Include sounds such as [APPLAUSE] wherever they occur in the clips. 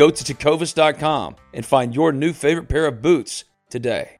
Go to tecovas.com and find your new favorite pair of boots today.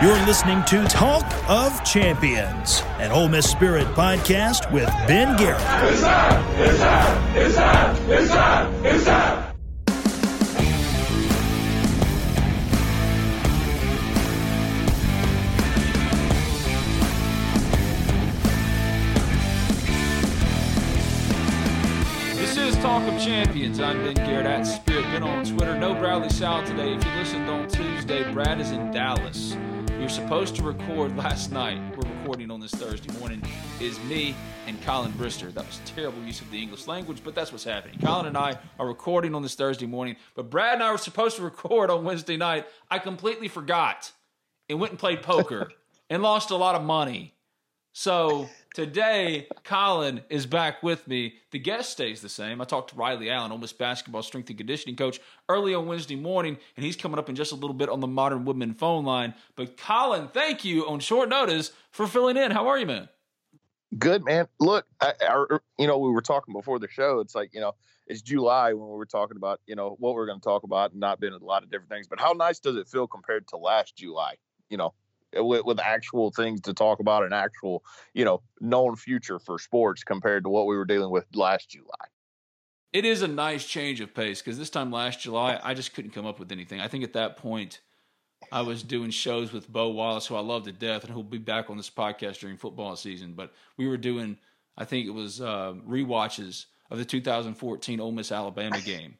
You're listening to Talk of Champions, an Ole Miss Spirit podcast with Ben Garrett. It's! It's! It's! It's! It's! Is Talk of Champions. I'm Ben Garrett at Spirit. Been on Twitter. No Bradley Sal today. If you listened on Tuesday, Brad is in Dallas. We were supposed to record last night. We're recording on this Thursday morning. Is me and Collin Brister. That was terrible use of the English language, but that's what's happening. Collin and I are recording on this Thursday morning, but Brad and I were supposed to record on Wednesday night. I completely forgot and went and played poker [LAUGHS] and lost a lot of money. So today, Collin is back with me. The guest stays the same. I talked to Riley Allen, Ole Miss basketball strength and conditioning coach, early on Wednesday morning, and he's coming up in just a little bit on the Modern Woodmen phone line. But Collin, thank you on short notice for filling in. How are you, man? Good man. Look, I, I, you know, we were talking before the show. It's like you know, it's July when we were talking about you know what we're going to talk about, and not been a lot of different things. But how nice does it feel compared to last July? You know, with, with actual things to talk about, an actual you know known future for sports compared to what we were dealing with last July. It is a nice change of pace because this time last July, I just couldn't come up with anything. I think at that point, I was doing shows with Bo Wallace, who I love to death, and who'll be back on this podcast during football season. But we were doing, I think it was uh, rewatches of the 2014 Ole Miss Alabama game.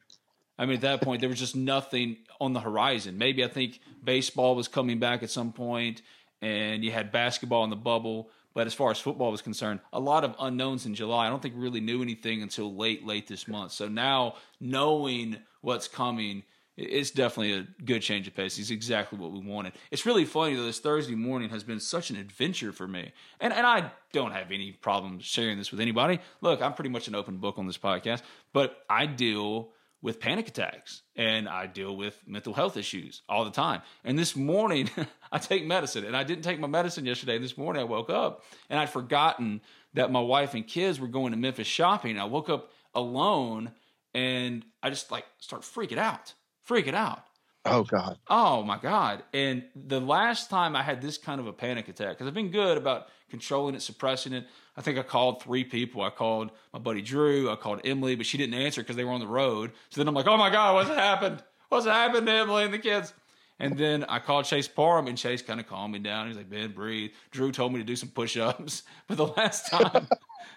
I mean, at that point, there was just nothing on the horizon. Maybe I think baseball was coming back at some point, and you had basketball in the bubble. But as far as football was concerned, a lot of unknowns in July. I don't think we really knew anything until late, late this month. So now knowing what's coming, it's definitely a good change of pace. It's exactly what we wanted. It's really funny though. This Thursday morning has been such an adventure for me, and and I don't have any problem sharing this with anybody. Look, I'm pretty much an open book on this podcast, but I deal with panic attacks and I deal with mental health issues all the time. And this morning, [LAUGHS] I take medicine, and I didn't take my medicine yesterday. This morning, I woke up and I'd forgotten that my wife and kids were going to Memphis shopping. I woke up alone and I just like start freaking out, freaking out. Oh God. Oh my God. And the last time I had this kind of a panic attack, because I've been good about controlling it, suppressing it. I think I called three people. I called my buddy Drew, I called Emily, but she didn't answer because they were on the road. So then I'm like, oh my God, what's happened? What's happened to Emily and the kids? And then I called Chase Parham, and Chase kind of calmed me down. He's like, Ben, breathe. Drew told me to do some push ups. [LAUGHS] But the last time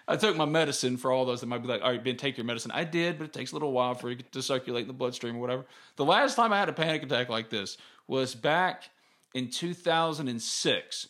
I took my medicine for all those that might be like, all right, Ben, take your medicine. I did, but it takes a little while for it to circulate in the bloodstream or whatever. The last time I had a panic attack like this was back in 2006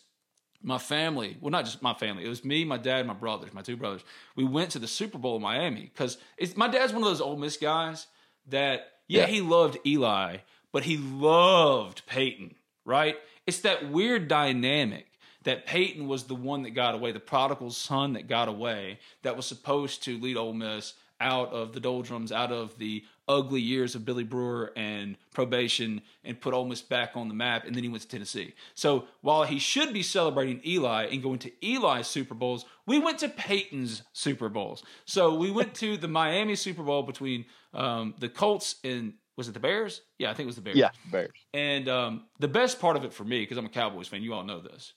my family, well, not just my family, it was me, my dad, my brothers, my two brothers. We went to the Super Bowl in Miami because my dad's one of those Ole Miss guys that, yeah, yeah, he loved Eli, but he loved Peyton, right? It's that weird dynamic that Peyton was the one that got away, the prodigal son that got away, that was supposed to lead Ole Miss out of the doldrums, out of the ugly years of Billy Brewer and probation and put Ole Miss back on the map, and then he went to Tennessee. So while he should be celebrating Eli and going to Eli's Super Bowls, we went to Peyton's Super Bowls. So we went to the Miami Super Bowl between um, the Colts and was it the Bears? Yeah, I think it was the Bears. Yeah, Bears. And um, the best part of it for me, because I'm a Cowboys fan, you all know this,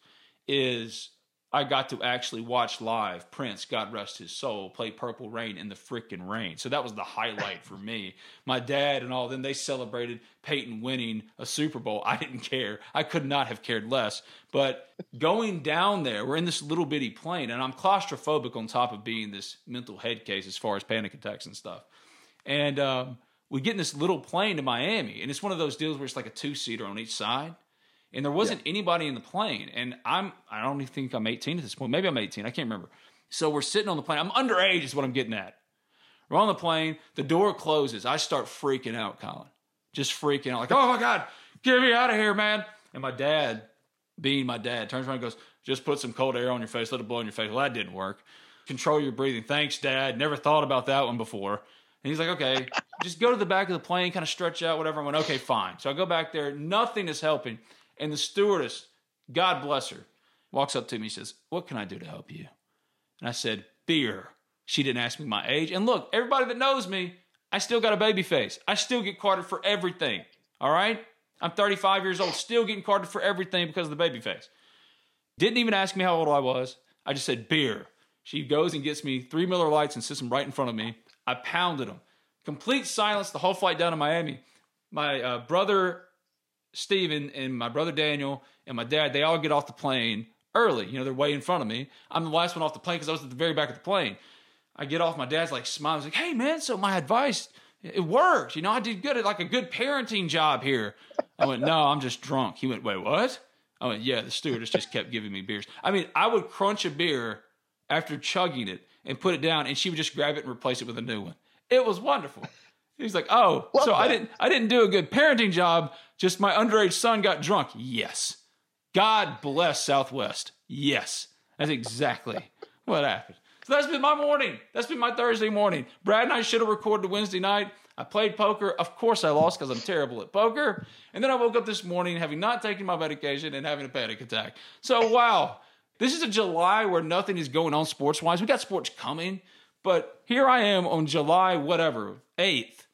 is I got to actually watch live Prince, God rest his soul, play Purple Rain in the freaking rain. So that was the highlight for me. My dad and all them, they celebrated Peyton winning a Super Bowl. I didn't care. I could not have cared less. But going down there, we're in this little bitty plane, and I'm claustrophobic on top of being this mental head case as far as panic attacks and stuff. And um, we get in this little plane to Miami, and it's one of those deals where it's like a two seater on each side and there wasn't yeah. anybody in the plane. And I'm I don't even think I'm 18 at this point. Maybe I'm 18. I can't remember. So we're sitting on the plane. I'm underage, is what I'm getting at. We're on the plane. The door closes. I start freaking out, Collin. Just freaking out, like, oh my god, get me out of here, man. And my dad, being my dad, turns around and goes, just put some cold air on your face, let it blow in your face. Well, that didn't work. Control your breathing. Thanks, Dad. Never thought about that one before. And he's like, okay, [LAUGHS] just go to the back of the plane, kind of stretch out, whatever. I went, okay, fine. So I go back there. Nothing is helping. And the stewardess, God bless her, walks up to me and says, What can I do to help you? And I said, Beer. She didn't ask me my age. And look, everybody that knows me, I still got a baby face. I still get carded for everything. All right? I'm 35 years old, still getting carded for everything because of the baby face. Didn't even ask me how old I was. I just said beer. She goes and gets me three Miller Lites and sits them right in front of me. I pounded them. Complete silence the whole flight down to Miami. My uh, brother Steven and my brother Daniel and my dad, they all get off the plane early. You know, they're way in front of me. I'm the last one off the plane because I was at the very back of the plane. I get off, my dad's like smiles, like, hey man, so my advice, it worked. You know, I did good at like a good parenting job here. I went, no, I'm just drunk. He went, wait, what? I went, yeah, the stewardess just kept giving me beers. I mean, I would crunch a beer after chugging it and put it down, and she would just grab it and replace it with a new one. It was wonderful. He's like, oh, Love so that. I didn't I didn't do a good parenting job. Just my underage son got drunk. Yes. God bless Southwest. Yes. That's exactly [LAUGHS] what happened. So that's been my morning. That's been my Thursday morning. Brad and I should have recorded Wednesday night. I played poker. Of course, I lost because I'm terrible at poker. And then I woke up this morning having not taken my medication and having a panic attack. So, wow, this is a July where nothing is going on sports wise. We got sports coming, but here I am on July, whatever, 8th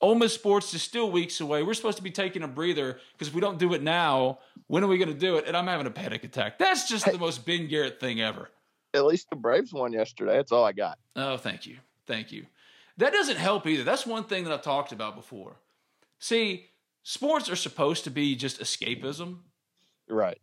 Ole Miss sports is still weeks away. We're supposed to be taking a breather because if we don't do it now, when are we going to do it? And I'm having a panic attack. That's just the most Ben Garrett thing ever. At least the Braves won yesterday. That's all I got. Oh, thank you. Thank you. That doesn't help either. That's one thing that I've talked about before. See, sports are supposed to be just escapism. Right.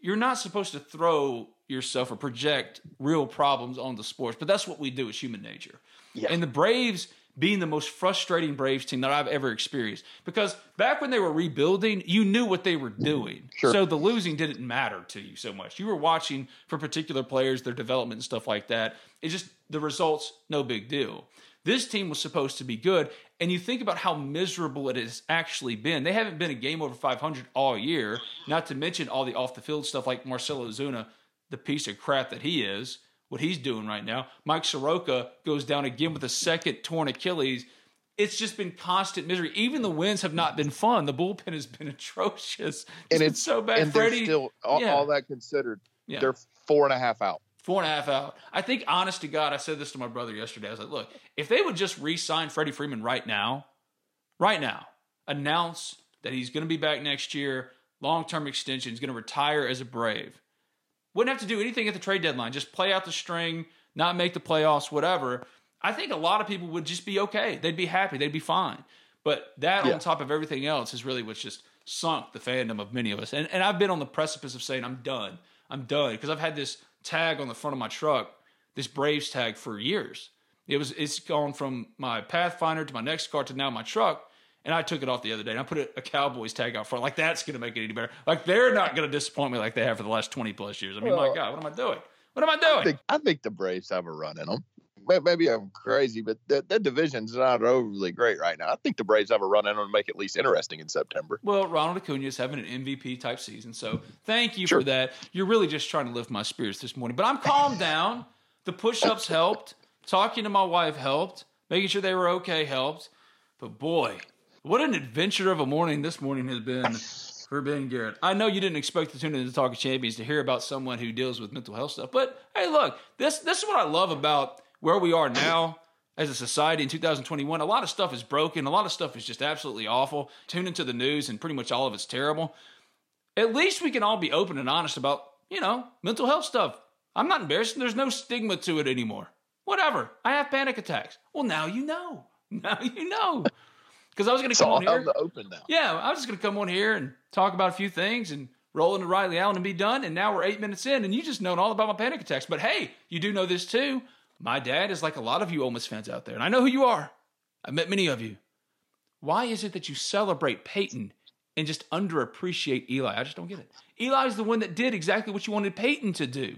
You're not supposed to throw yourself or project real problems on the sports, but that's what we do. It's human nature. Yeah. And the Braves being the most frustrating Braves team that I've ever experienced. Because back when they were rebuilding, you knew what they were doing. Sure. So the losing didn't matter to you so much. You were watching for particular players, their development and stuff like that. It just, the results, no big deal. This team was supposed to be good. And you think about how miserable it has actually been. They haven't been a game over 500 all year, not to mention all the off the field stuff like Marcell Ozuna, the piece of crap that he is what he's doing right now. Mike Soroka goes down again with a second torn Achilles. It's just been constant misery. Even the wins have not been fun. The bullpen has been [LAUGHS] atrocious. It's and it's so bad. And Freddie, still all, yeah. all, that considered, yeah. they're four and a half out. Four and a half out. I think, honest to God, I said this to my brother yesterday. I was like, look, if they would just re-sign Freddie Freeman right now, right now, announce that he's going to be back next year, long-term extension, he's going to retire as a Brave wouldn't have to do anything at the trade deadline. Just play out the string, not make the playoffs, whatever. I think a lot of people would just be okay. They'd be happy. They'd be fine. But that yeah. on top of everything else is really what's just sunk the fandom of many of us. And, and I've been on the precipice of saying, I'm done. I'm done. Because I've had this tag on the front of my truck, this Braves tag for years. It was it's gone from my Pathfinder to my next car to now my truck. And I took it off the other day and I put a, Cowboys tag out front. Like, that's going to make it any better. Like, they're not going to disappoint me like they have for the last 20 plus years. I mean, well, my God, what am I doing? What am I doing? I think, I think the Braves have a run in them. Maybe I'm crazy, but the, the division's not overly great right now. I think the Braves have a run in them to make it at least interesting in September. Well, Ronald Acuna is having an MVP type season. So thank you sure. for that. You're really just trying to lift my spirits this morning. But I'm calmed [LAUGHS] down. The push ups helped. Talking to my wife helped. Making sure they were okay helped But boy, what an adventure of a morning this morning has been for Ben Garrett. I know you didn't expect to tune in to Talk of Champions to hear about someone who deals with mental health stuff, but hey, look, this this is what I love about where we are now as a society in 2021. A lot of stuff is broken. A lot of stuff is just absolutely awful. Tune into the news, and pretty much all of it's terrible. At least we can all be open and honest about you know mental health stuff. I'm not embarrassed. There's no stigma to it anymore. Whatever. I have panic attacks. Well, now you know. [LAUGHS] Now you know. Because I was going to come on here. open now. Yeah, I was just going to come on here and talk about a few things and roll into Riley Allen and be done. And now we're eight minutes in, and you just know all about my panic attacks. But hey, you do know this too. My dad is like a lot of you Ole Miss fans out there, and I know who you are. I've met many of you. Why is it that you celebrate Peyton and just underappreciate Eli? I just don't get it. Eli's the one that did exactly what you wanted Peyton to do.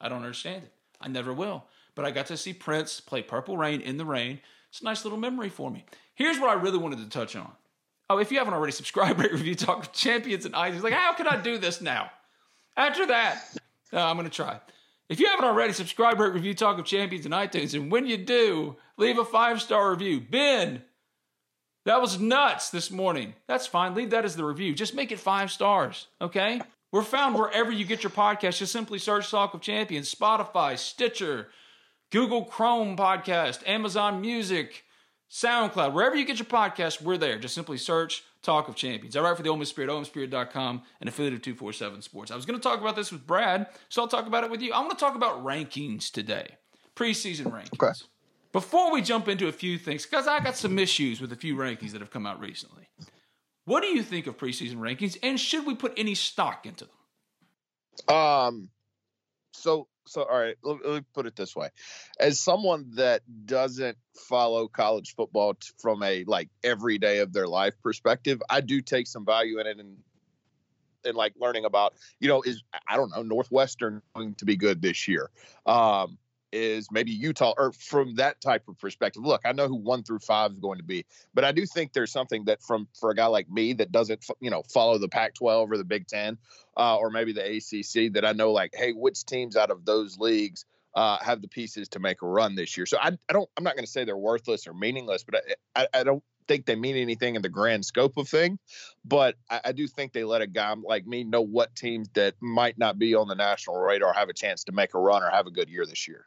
I don't understand it. I never will. But I got to see Prince play Purple Rain in the rain. It's a nice little memory for me. Here's what I really wanted to touch on. Oh, if you haven't already subscribed, [LAUGHS] rate, review, talk of champions and iTunes. Like, how can I do this now? After that, uh, I'm going to try. If you haven't already, subscribe, rate, review, talk of champions and iTunes. And when you do, leave a five star review. Ben, that was nuts this morning. That's fine. Leave that as the review. Just make it five stars, okay? We're found wherever you get your podcast. Just simply search Talk of Champions, Spotify, Stitcher, Google Chrome Podcast, Amazon Music, SoundCloud, wherever you get your podcast, we're there. Just simply search Talk of Champions. I write for the Ole Miss Spirit, OleMissSpirit.com, an affiliate of 247 Sports. I was going to talk about this with Brad, so I'll talk about it with you. I want to talk about rankings today, preseason rankings. Okay. Before we jump into a few things, because I got some issues with a few rankings that have come out recently. What do you think of preseason rankings, and should we put any stock into them? Um, so so all right let, let, me put it this way. As someone that doesn't follow college football t- from a like every day of their life perspective i do take some value in it and and like learning about you know is i don't know northwestern going to be good this year? Um is maybe Utah or from that type of perspective. Look, I know who one through five is going to be, but I do think there's something that from for a guy like me that doesn't you know follow the Pac-12 or the Big Ten uh, or maybe the ACC that I know like, hey, which teams out of those leagues uh, have the pieces to make a run this year? So I, I don't I'm not going to say they're worthless or meaningless, but I, I, I don't think they mean anything in the grand scope of thing, but I, I, do think they let a guy like me know what teams that might not be on the national radar have a chance to make a run or have a good year this year.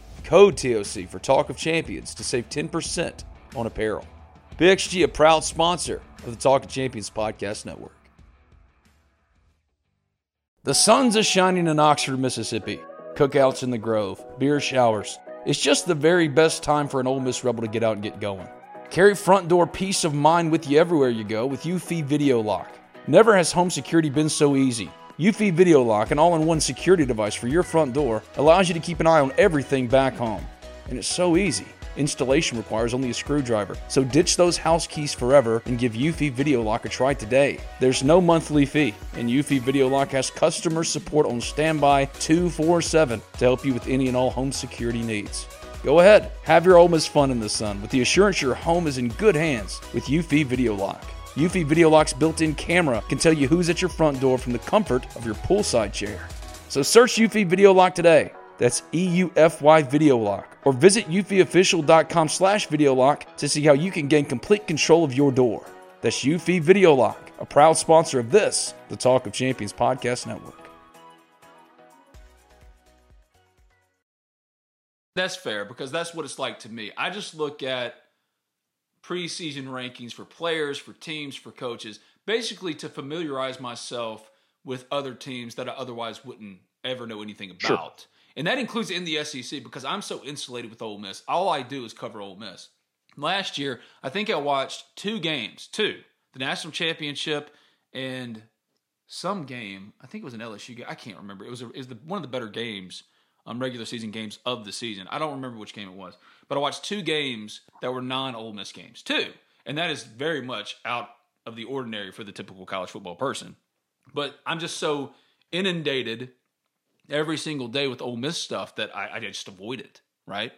Code TOC for Talk of Champions to save 10% on apparel. PXG, a proud sponsor of the Talk of Champions Podcast Network. The sun's a shining in Oxford, Mississippi. Cookouts in the Grove, beer showers. It's just the very best time for an Ole Miss Rebel to get out and get going. Carry front door peace of mind with you everywhere you go with Eufy Video Lock. Never has home security been so easy. Eufy Video Lock, an all in one security device for your front door, allows you to keep an eye on everything back home. And it's so easy. Installation requires only a screwdriver, so ditch those house keys forever and give Eufy Video Lock a try today. There's no monthly fee, and Eufy Video Lock has customer support on standby 247 to help you with any and all home security needs. Go ahead, have your Ole Miss fun in the sun with the assurance your home is in good hands with Eufy Video Lock. Eufy Video Lock's built-in camera can tell you who's at your front door from the comfort of your poolside chair. So search Eufy Video Lock today. That's E-U-F-Y Video Lock. Or visit eufyofficial.com slash video lock to see how you can gain complete control of your door. That's Eufy Video Lock, a proud sponsor of this, the Talk of Champions Podcast Network. That's fair because that's what it's like to me. I just look at preseason rankings for players, for teams, for coaches, basically to familiarize myself with other teams that I otherwise wouldn't ever know anything about. Sure. And that includes in the SEC because I'm so insulated with Ole Miss. All I do is cover Ole Miss. Last year, I think I watched two games, two, the national championship and some game. I think it was an LSU game. I can't remember. It was, a, it was the, one of the better games, um, regular season games of the season. I don't remember which game it was, but I watched two games that were non Ole Miss games, two, and that is very much out of the ordinary for the typical college football person. But I'm just so inundated every single day with Ole Miss stuff that I, I just avoid it, right?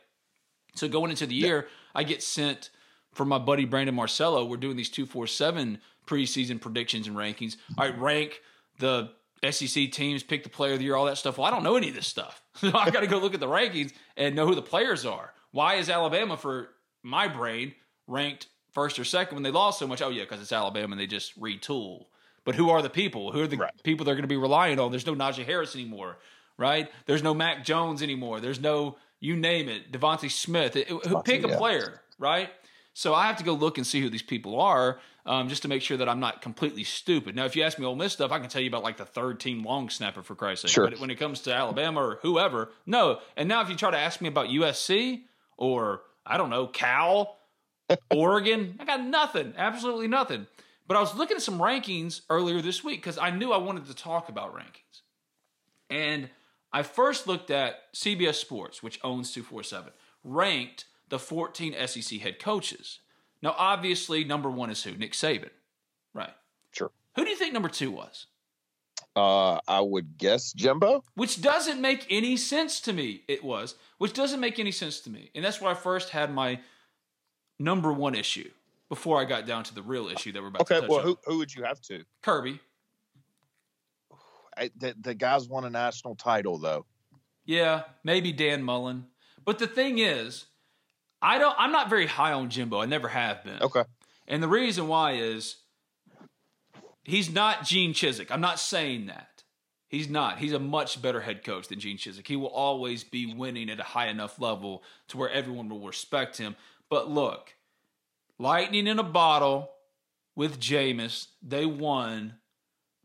So going into the year, I get sent from my buddy Brandon Marcello. We're doing these 247 preseason predictions and rankings. I rank the SEC teams, pick the player of the year, all that stuff. Well, I don't know any of this stuff. [LAUGHS] So I got to go look at the rankings and know who the players are. Why is Alabama, for my brain, ranked first or second when they lost so much? Oh, yeah, because it's Alabama and they just retool. But who are the people? Who are the Right. people they're going to be relying on? There's no Najee Harris anymore, right? There's no Mac Jones anymore. There's no, you name it, DeVonta Smith. It- who pick a yeah. player, right? So I have to go look and see who these people are um, just to make sure that I'm not completely stupid. Now, if you ask me Ole Miss stuff, I can tell you about like the third team long snapper for Christ's sake. Sure. But when it comes to Alabama or whoever, no. And now if you try to ask me about USC or I don't know Cal, [LAUGHS] Oregon, I got nothing, absolutely nothing. But I was looking at some rankings earlier this week because I knew I wanted to talk about rankings. And I first looked at CBS Sports, which owns 247, ranked the 14 SEC head coaches. Now, obviously, number one is who? Nick Saban. Right. Sure. Who do you think number two was? Uh, I would guess Jimbo. Which doesn't make any sense to me. It was, which doesn't make any sense to me. And that's where I first had my number one issue before I got down to the real issue that we're about to Okay, touch well, on. who who would you have to? Kirby. I, the, the guys won a national title though. Yeah, maybe Dan Mullen. But the thing is, I don't I'm not very high on Jimbo. I never have been. Okay. And the reason why is he's not Gene Chizik. I'm not saying that. He's not. He's a much better head coach than Gene Chizik. He will always be winning at a high enough level to where everyone will respect him. But look, lightning in a bottle with Jameis, they won.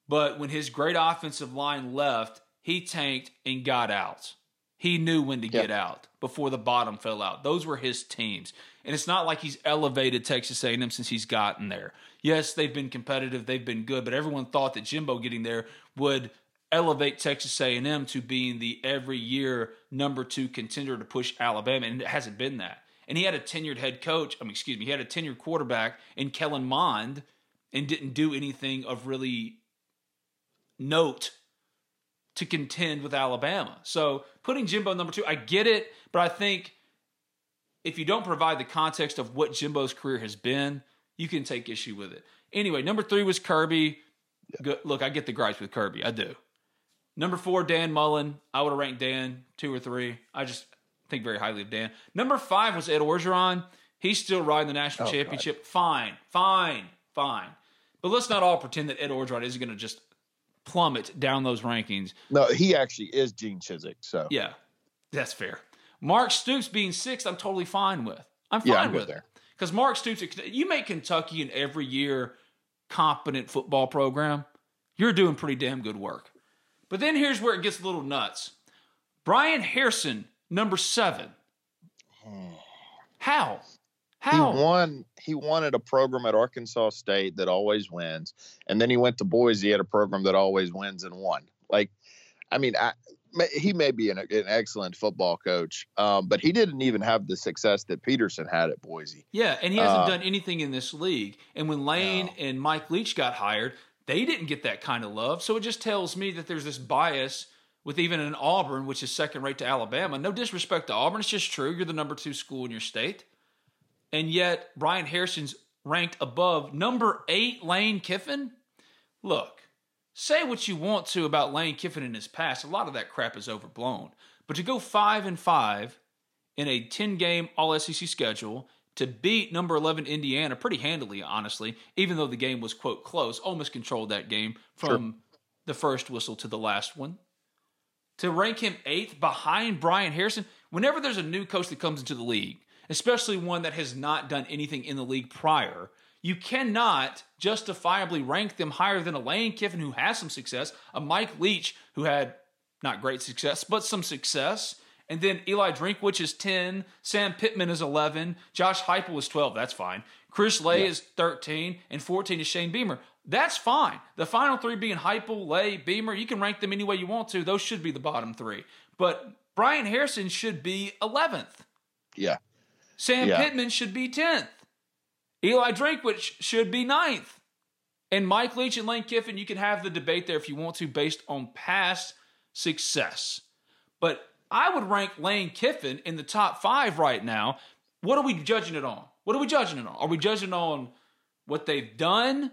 But when his great offensive line left, he tanked and got out. He knew when to Yeah. get out before the bottom fell out. Those were his teams. And it's not like he's elevated Texas A&M since he's gotten there. Yes, they've been competitive, they've been good, but everyone thought that Jimbo getting there would elevate Texas A&M to being the every year number 2 contender to push Alabama and it hasn't been that. And he had a tenured head coach, I mean excuse me, he had a tenured quarterback in Kellen Mond and didn't do anything of really note to contend with Alabama. So putting Jimbo number two, I get it, but I think if you don't provide the context of what Jimbo's career has been, you can take issue with it. Anyway, number three was Kirby. Good. Look, I get the gripes with Kirby. I do. Number four, Dan Mullen. I would have ranked Dan two or three. I just think very highly of Dan. Number five was Ed Orgeron. He's still riding the national Oh, championship. Fine, fine, fine. But let's not all pretend that Ed Orgeron isn't going to just plummet down those rankings. No, he actually is Gene Chizik. So Yeah, that's fair. Mark Stoops being sixth, I'm totally fine with. I'm fine Yeah, I'm with there. it. Because Mark Stoops, you make Kentucky an every year competent football program, you're doing pretty damn good work. But then here's where it gets a little nuts. Bryan Harsin, number seven. [SIGHS] How? He How? won. He won at a program at Arkansas State that always wins, and then he went to Boise at a program that always wins and won. Like, I mean, I, he may be an, an excellent football coach, um, but he didn't even have the success that Petersen had at Boise. Yeah, and he hasn't Uh, done anything in this league. And when Lane No. and Mike Leach got hired, they didn't get that kind of love. So it just tells me that there's this bias with even an Auburn, which is second rate to Alabama. No disrespect to Auburn, it's just true. You're the number two school in your state. And yet Bryan Harsin's ranked above number eight Lane Kiffin. Look, say what you want to about Lane Kiffin in his past. A lot of that crap is overblown. But to go five and five in a 10 game all SEC schedule to beat number 11 Indiana pretty handily, honestly, even though the game was, quote, close, almost controlled that game from the first whistle to the last one. To rank him eighth behind Bryan Harsin, whenever there's a new coach that comes into the league, especially one that has not done anything in the league prior, You cannot justifiably rank them higher than a Lane Kiffin who has some success, a Mike Leach who had not great success, but some success. And then Eli Drinkwitz is 10, Sam Pittman is 11, Josh Heupel is 12. That's fine. Clark Lea yeah. is 13, and 14 is Shane Beamer. That's fine. The final three being Heupel, Lea, Beamer, you can rank them any way you want to. Those should be the bottom three. But Bryan Harsin should be 11th. Yeah. Sam Yeah. Pittman should be 10th. Eli Drinkwitz should be 9th. And Mike Leach and Lane Kiffin, you can have the debate there if you want to based on past success. But I would rank Lane Kiffin in the top five right now. What are we judging it on? What are we judging it on? Are we judging on what they've done?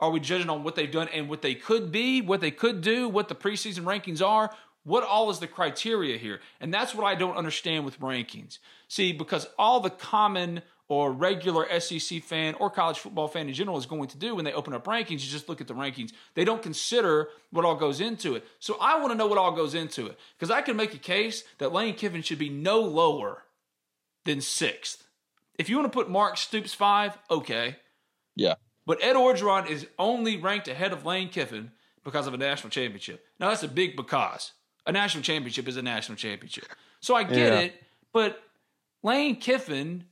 Are we judging on what they've done and what they could be, what they could do, what the preseason rankings are? What all is the criteria here? And that's what I don't understand with rankings. See, because all the common or regular SEC fan or college football fan in general is going to do when they open up rankings is just look at the rankings. They don't consider what all goes into it. So I want to know what all goes into it because I can make a case that Lane Kiffin should be no lower than sixth. If you want to put Mark Stoops five, okay. Yeah. But Ed Orgeron is only ranked ahead of Lane Kiffin because of a national championship. Now that's a big because. A national championship is a national championship. So I get Yeah. it, but Lane Kiffin,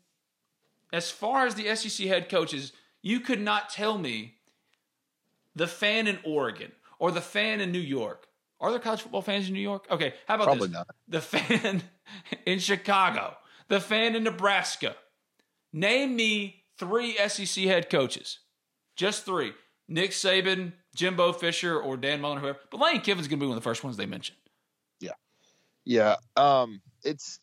as far as the SEC head coaches, you could not tell me the fan in Oregon or the fan in New York. Are there college football fans in New York? Okay, how about Probably this? not. The fan [LAUGHS] in Chicago, the fan in Nebraska. Name me three SEC head coaches. Just three. Nick Saban, Jimbo Fisher, or Dan Mullen, or whoever. But Lane Kiffin's going to be one of the first ones they mention. Yeah. Um, it's,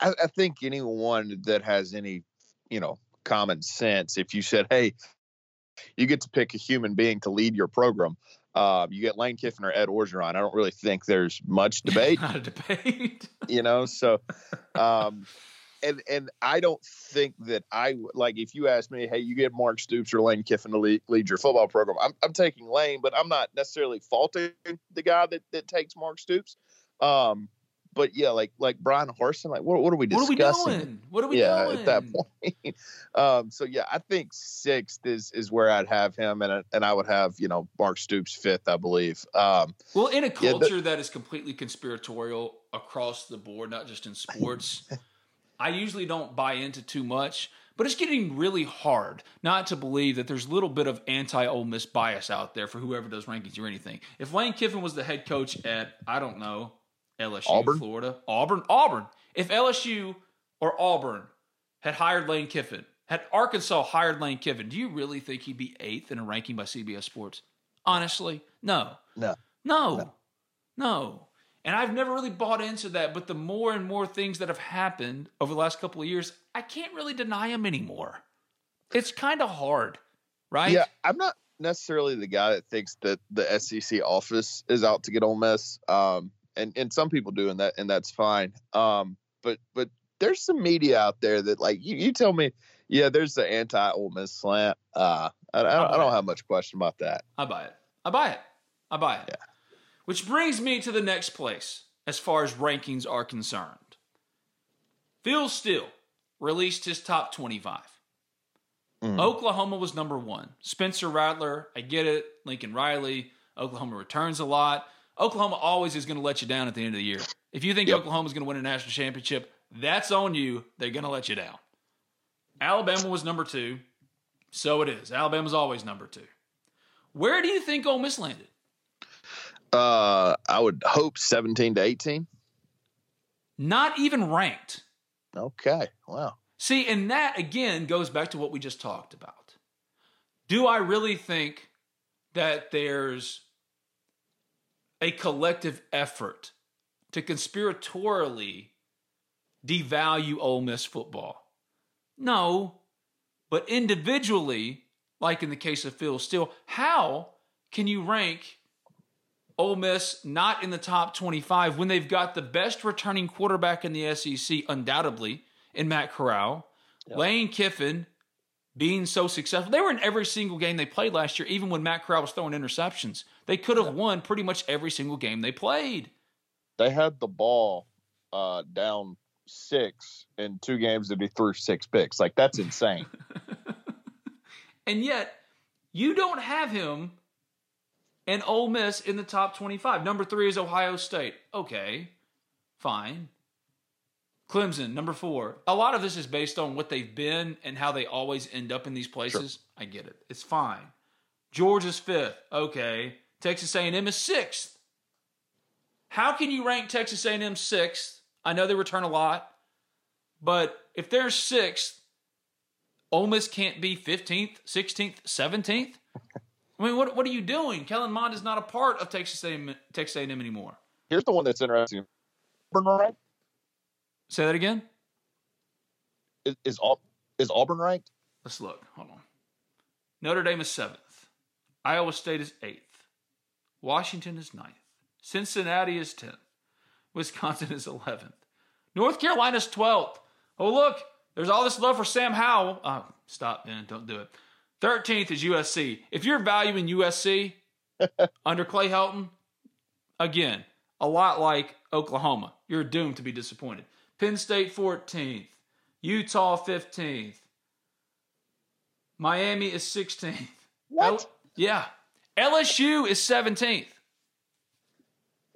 I, I think anyone that has any, you know, common sense, if you said, hey, you get to pick a human being to lead your program, uh, you get Lane Kiffin or Ed Orgeron. I don't really think there's much [LAUGHS] debate, Not a debate. [LAUGHS] you know, so, um, and, and I don't think that I like if you ask me, hey, you get Mark Stoops or Lane Kiffin to lead, lead your football program. I'm, I'm taking Lane, but I'm not necessarily faulting the guy that, that takes Mark Stoops. Um, but yeah, like like Bryan Harsin, like what what are we discussing? what are we doing? What are we yeah, doing? at that point. [LAUGHS] um, so yeah, I think sixth is is where I'd have him, and and I would have you know Mark Stoops fifth, I believe. Um, Well, in a Yeah, the- culture that is completely conspiratorial across the board, not just in sports, [LAUGHS] I usually don't buy into too much. But it's getting really hard not to believe that there's a little bit of anti Ole Miss bias out there for whoever does rankings or anything. If Lane Kiffin was the head coach at, I don't know, LSU, Auburn? Florida, Auburn, Auburn. If LSU or Auburn had hired Lane Kiffin, had Arkansas hired Lane Kiffin, do you really think he'd be eighth in a ranking by CBS Sports? Honestly, no. no, No, no. And I've never really bought into that, but the more and more things that have happened over the last couple of years, I can't really deny them anymore. It's kind of hard, right? yeah, I'm not necessarily the guy that thinks that the SEC office is out to get Ole Miss. Um, and and some people do, and that and that's fine. Um, but but there's some media out there that like you, you tell me, yeah, there's the anti Ole Miss slant. Uh, I, I, don't, I don't have much question about that. I buy it. I buy it. I buy it. Yeah. Which brings me to the next place as far as rankings are concerned. Phil Steele released his top 25. Mm. Oklahoma was number one. Spencer Rattler, I get it. Lincoln Riley, Oklahoma returns a lot. Oklahoma always is going to let you down at the end of the year. If you think Yep. is going to win a national championship, that's on you. They're going to let you down. Alabama was number two. So it is. Alabama's always number two. Where do you think Ole Miss landed? Uh, I would hope 17 to 18. Not even ranked. Okay. Wow. See, and that again goes back to what we just talked about. Do I really think that there's a collective effort to conspiratorially devalue Ole Miss football? No, but individually, like in the case of Phil Steele, how can you rank Ole Miss not in the top 25 when they've got the best returning quarterback in the SEC, undoubtedly, in Matt Corral, Lane Kiffin being so successful. They were in every single game they played last year, even when Matt Corral was throwing interceptions. They could have won pretty much every single game they played. They had the ball uh, down six in two games that he threw six picks. Like that's insane. [LAUGHS] And yet, you don't have him and Ole Miss in the top 25. Number three is Ohio State. Okay, fine. Clemson, number four. A lot of this is based on what they've been and how they always end up in these places. Sure. I get it. It's fine. Georgia's fifth. Okay. Texas A&M is sixth. How can you rank Texas A&M sixth? I know they return a lot, but if they're sixth, Ole Miss can't be 15th, 16th, 17th. I mean, what what are you doing? Kellen Mond is not a part of Texas A&M, Texas A&M anymore. Here's the one that's interesting. Auburn ranked? Say that again. Is is, is Auburn ranked? Let's look. Hold on. Notre Dame is seventh. Iowa State is eighth. Washington is ninth. Cincinnati is tenth. Wisconsin [LAUGHS] is eleventh. North Carolina is twelfth. Oh look, there's all this love for Sam Howell. Oh, stop, man! Don't do it. 13th is USC. If you're valuing USC [LAUGHS] under Clay Helton, again, a lot like Oklahoma, you're doomed to be disappointed. Penn State 14th, Utah 15th, Miami is 16th. What? L- yeah. LSU is 17th.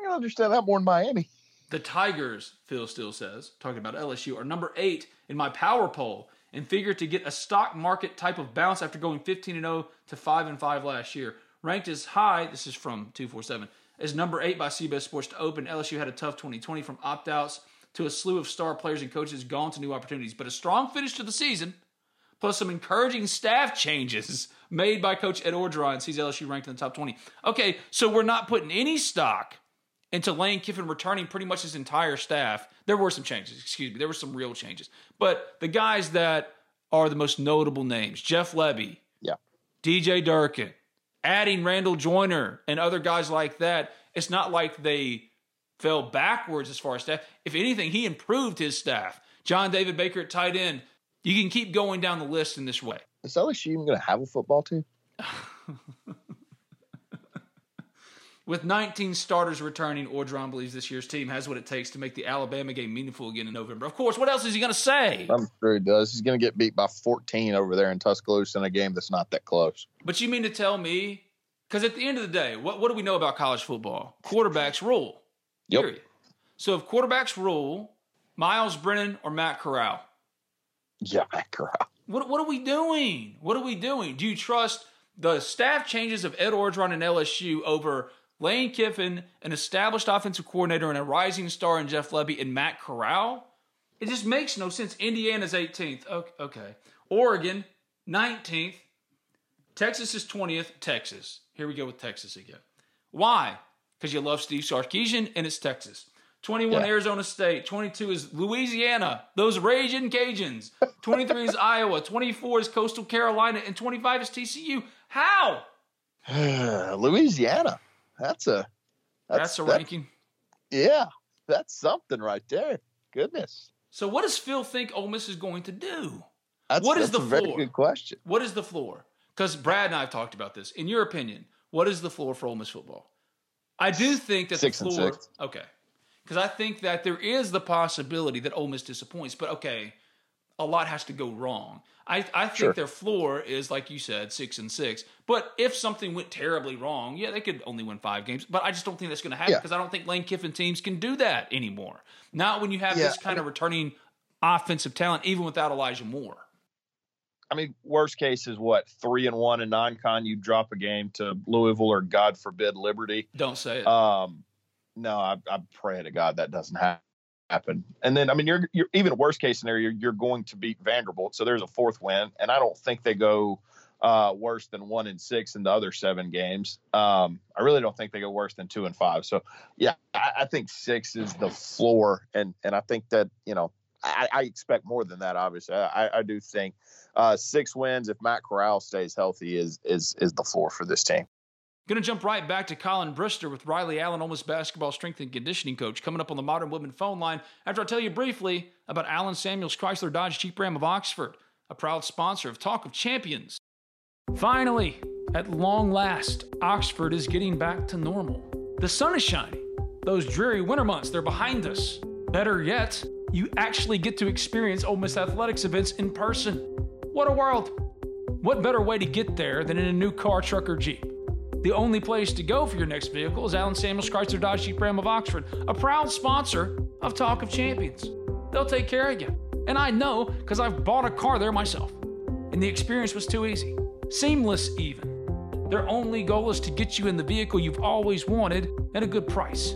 I don't understand that more than Miami. The Tigers, Phil Steele says, talking about LSU, are number eight in my power poll and figure to get a stock market type of bounce after going 15 and 0 to 5 and 5 last year. Ranked as high, this is from 247, as number 8 by CBS Sports to open. LSU had a tough 2020 from opt outs to a slew of star players and coaches gone to new opportunities, but a strong finish to the season, plus some encouraging staff changes [LAUGHS] made by Coach Ed Orgeron sees LSU ranked in the top 20. Okay, so we're not putting any stock into Lane Kiffin returning pretty much his entire staff. There were some changes, excuse me. There were some real changes. But the guys that are the most notable names Jeff Lebby, yeah. DJ Durkin, adding Randall Joyner and other guys like that, it's not like they fell backwards as far as staff. If anything, he improved his staff. John David Baker at tight end. You can keep going down the list in this way. Is LSU even going to have a football team? [LAUGHS] With 19 starters returning, Orgeron believes this year's team has what it takes to make the Alabama game meaningful again in November. Of course, what else is he going to say? I'm sure he does. He's going to get beat by 14 over there in Tuscaloosa in a game that's not that close. But you mean to tell me? Because at the end of the day, what, what do we know about college football? Quarterbacks rule. Yep. Period. So if quarterbacks rule, Myles Brennan or Matt Corral? Yeah, Matt Corral. What, what are we doing? What are we doing? Do you trust the staff changes of Ed Orgeron and LSU over Lane Kiffin, an established offensive coordinator and a rising star in Jeff Lebby and Matt Corral. It just makes no sense. Indiana's 18th. Okay. Oregon, 19th. Texas is 20th. Texas. Here we go with Texas again. Why? Because you love Steve Sarkisian and it's Texas. 21 yeah. Arizona State. 22 is Louisiana. Those raging Cajuns. 23 is [LAUGHS] Iowa. 24 is Coastal Carolina. And 25 is TCU. How? [SIGHS] Louisiana. That's a that's, that's a that, ranking. Yeah, that's something right there. Goodness. So, what does Phil think Ole Miss is going to do? That's, what is the floor? Very good question. What is the floor? Because Brad and I have talked about this. In your opinion, what is the floor for Ole Miss football? I do think that six the floor. And six. Okay, because I think that there is the possibility that Ole Miss disappoints. But okay, a lot has to go wrong. I, I think sure. their floor is like you said, six and six. But if something went terribly wrong, yeah, they could only win five games. But I just don't think that's going to happen because yeah. I don't think Lane Kiffin teams can do that anymore. Not when you have yeah, this kind of returning offensive talent, even without Elijah Moore. I mean, worst case is what three and one in non-con. You drop a game to Louisville or God forbid Liberty. Don't say it. Um, no, I, I pray to God that doesn't happen. And then, I mean, you're, you're even worst case scenario, you're going to beat Vanderbilt. So there's a fourth win. And I don't think they go uh, worse than one and six in the other seven games. Um, I really don't think they go worse than two and five. So yeah, I, I think six is the floor. And, and I think that, you know, I, I expect more than that. Obviously, I, I do think uh, six wins if Matt Corral stays healthy is is is the floor for this team. Going to jump right back to Collin Brister with Riley Allen, Miss basketball strength and conditioning coach, coming up on the Modern Woodmen phone line after I tell you briefly about Allen Samuels Chrysler Dodge Jeep Ram of Oxford, a proud sponsor of Talk of Champions. Finally, at long last, Oxford is getting back to normal. The sun is shining. Those dreary winter months, they're behind us. Better yet, you actually get to experience Ole Miss athletics events in person. What a world! What better way to get there than in a new car, truck, or Jeep? The only place to go for your next vehicle is Allen Samuels Chrysler Dodge Jeep Ram of Oxford, a proud sponsor of Talk of Champions. They'll take care of you. And I know because I've bought a car there myself. And the experience was too easy. Seamless, even. Their only goal is to get you in the vehicle you've always wanted at a good price.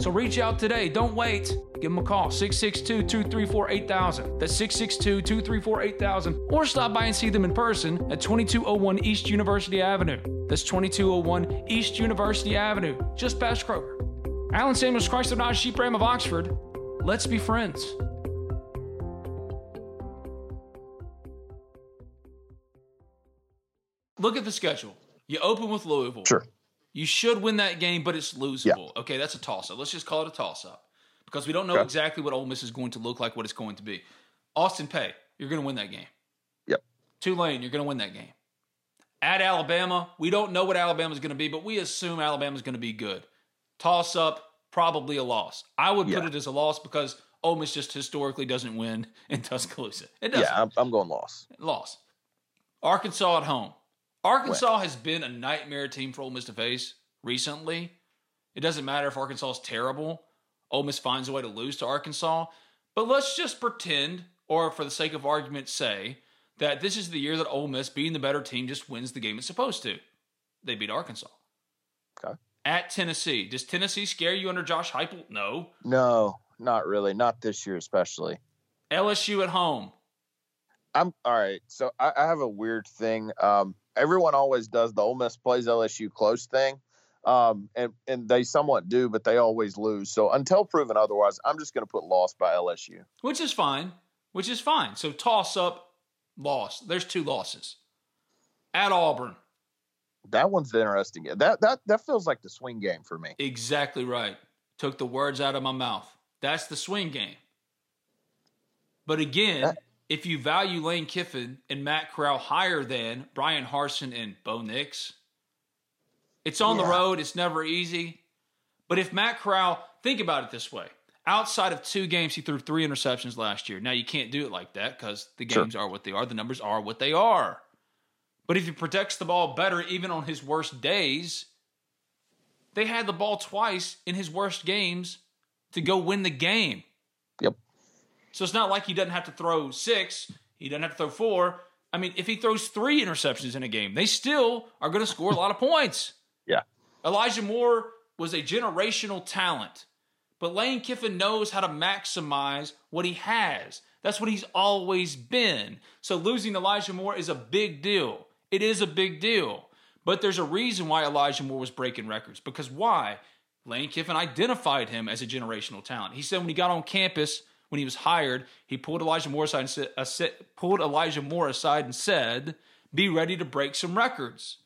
So reach out today. Don't wait. Give them a call 662 234 8000. That's 662 234 8000. Or stop by and see them in person at 2201 East University Avenue. That's 2201 East University Avenue, just past Kroger. Allen Samuels Chrysler Dodge Jeep Ram of Oxford. Let's be friends. Look at the schedule. You open with Louisville. Sure. You should win that game, but it's losable. Yeah. Okay, that's a toss up. Let's just call it a toss up because we don't know okay. exactly what Ole Miss is going to look like, what it's going to be. Austin Peay, you're going to win that game. Yep. Tulane, you're going to win that game. At Alabama, we don't know what Alabama's going to be, but we assume Alabama's going to be good. Toss up, probably a loss. I would yeah. put it as a loss because Ole Miss just historically doesn't win in [LAUGHS] Tuscaloosa. It doesn't. Yeah, I'm, I'm going loss. Loss. Arkansas at home. Arkansas has been a nightmare team for Ole Miss to face recently. It doesn't matter if Arkansas is terrible. Ole Miss finds a way to lose to Arkansas. But let's just pretend, or for the sake of argument, say that this is the year that Ole Miss, being the better team, just wins the game it's supposed to. They beat Arkansas. Okay. At Tennessee. Does Tennessee scare you under Josh Heupel? No. No, not really. Not this year, especially. LSU at home. I'm all right. So I, I have a weird thing. Um, everyone always does the Ole Miss plays LSU close thing. Um, and and they somewhat do, but they always lose. So until proven otherwise, I'm just going to put loss by LSU, which is fine. Which is fine. So toss up, loss. There's two losses at Auburn. That one's interesting. That that that feels like the swing game for me. Exactly right. Took the words out of my mouth. That's the swing game. But again, that, if you value Lane Kiffin and Matt Corral higher than Bryan Harsin and Bo Nix, it's on yeah. the road. It's never easy. But if Matt Corral, think about it this way. Outside of two games, he threw three interceptions last year. Now, you can't do it like that because the games sure. are what they are. The numbers are what they are. But if he protects the ball better, even on his worst days, they had the ball twice in his worst games to go win the game. So it's not like he doesn't have to throw six, he doesn't have to throw four. I mean, if he throws three interceptions in a game, they still are going to score a lot of points. [LAUGHS] Yeah. Elijah Moore was a generational talent, but Lane Kiffin knows how to maximize what he has. That's what he's always been. So losing Elijah Moore is a big deal. It is a big deal. But there's a reason why Elijah Moore was breaking records. Because why? Lane Kiffin identified him as a generational talent. He said when he got on campus, when he was hired, he pulled Elijah Moore aside and said, uh, pulled Elijah Moore aside and said, "Be ready to break some records,"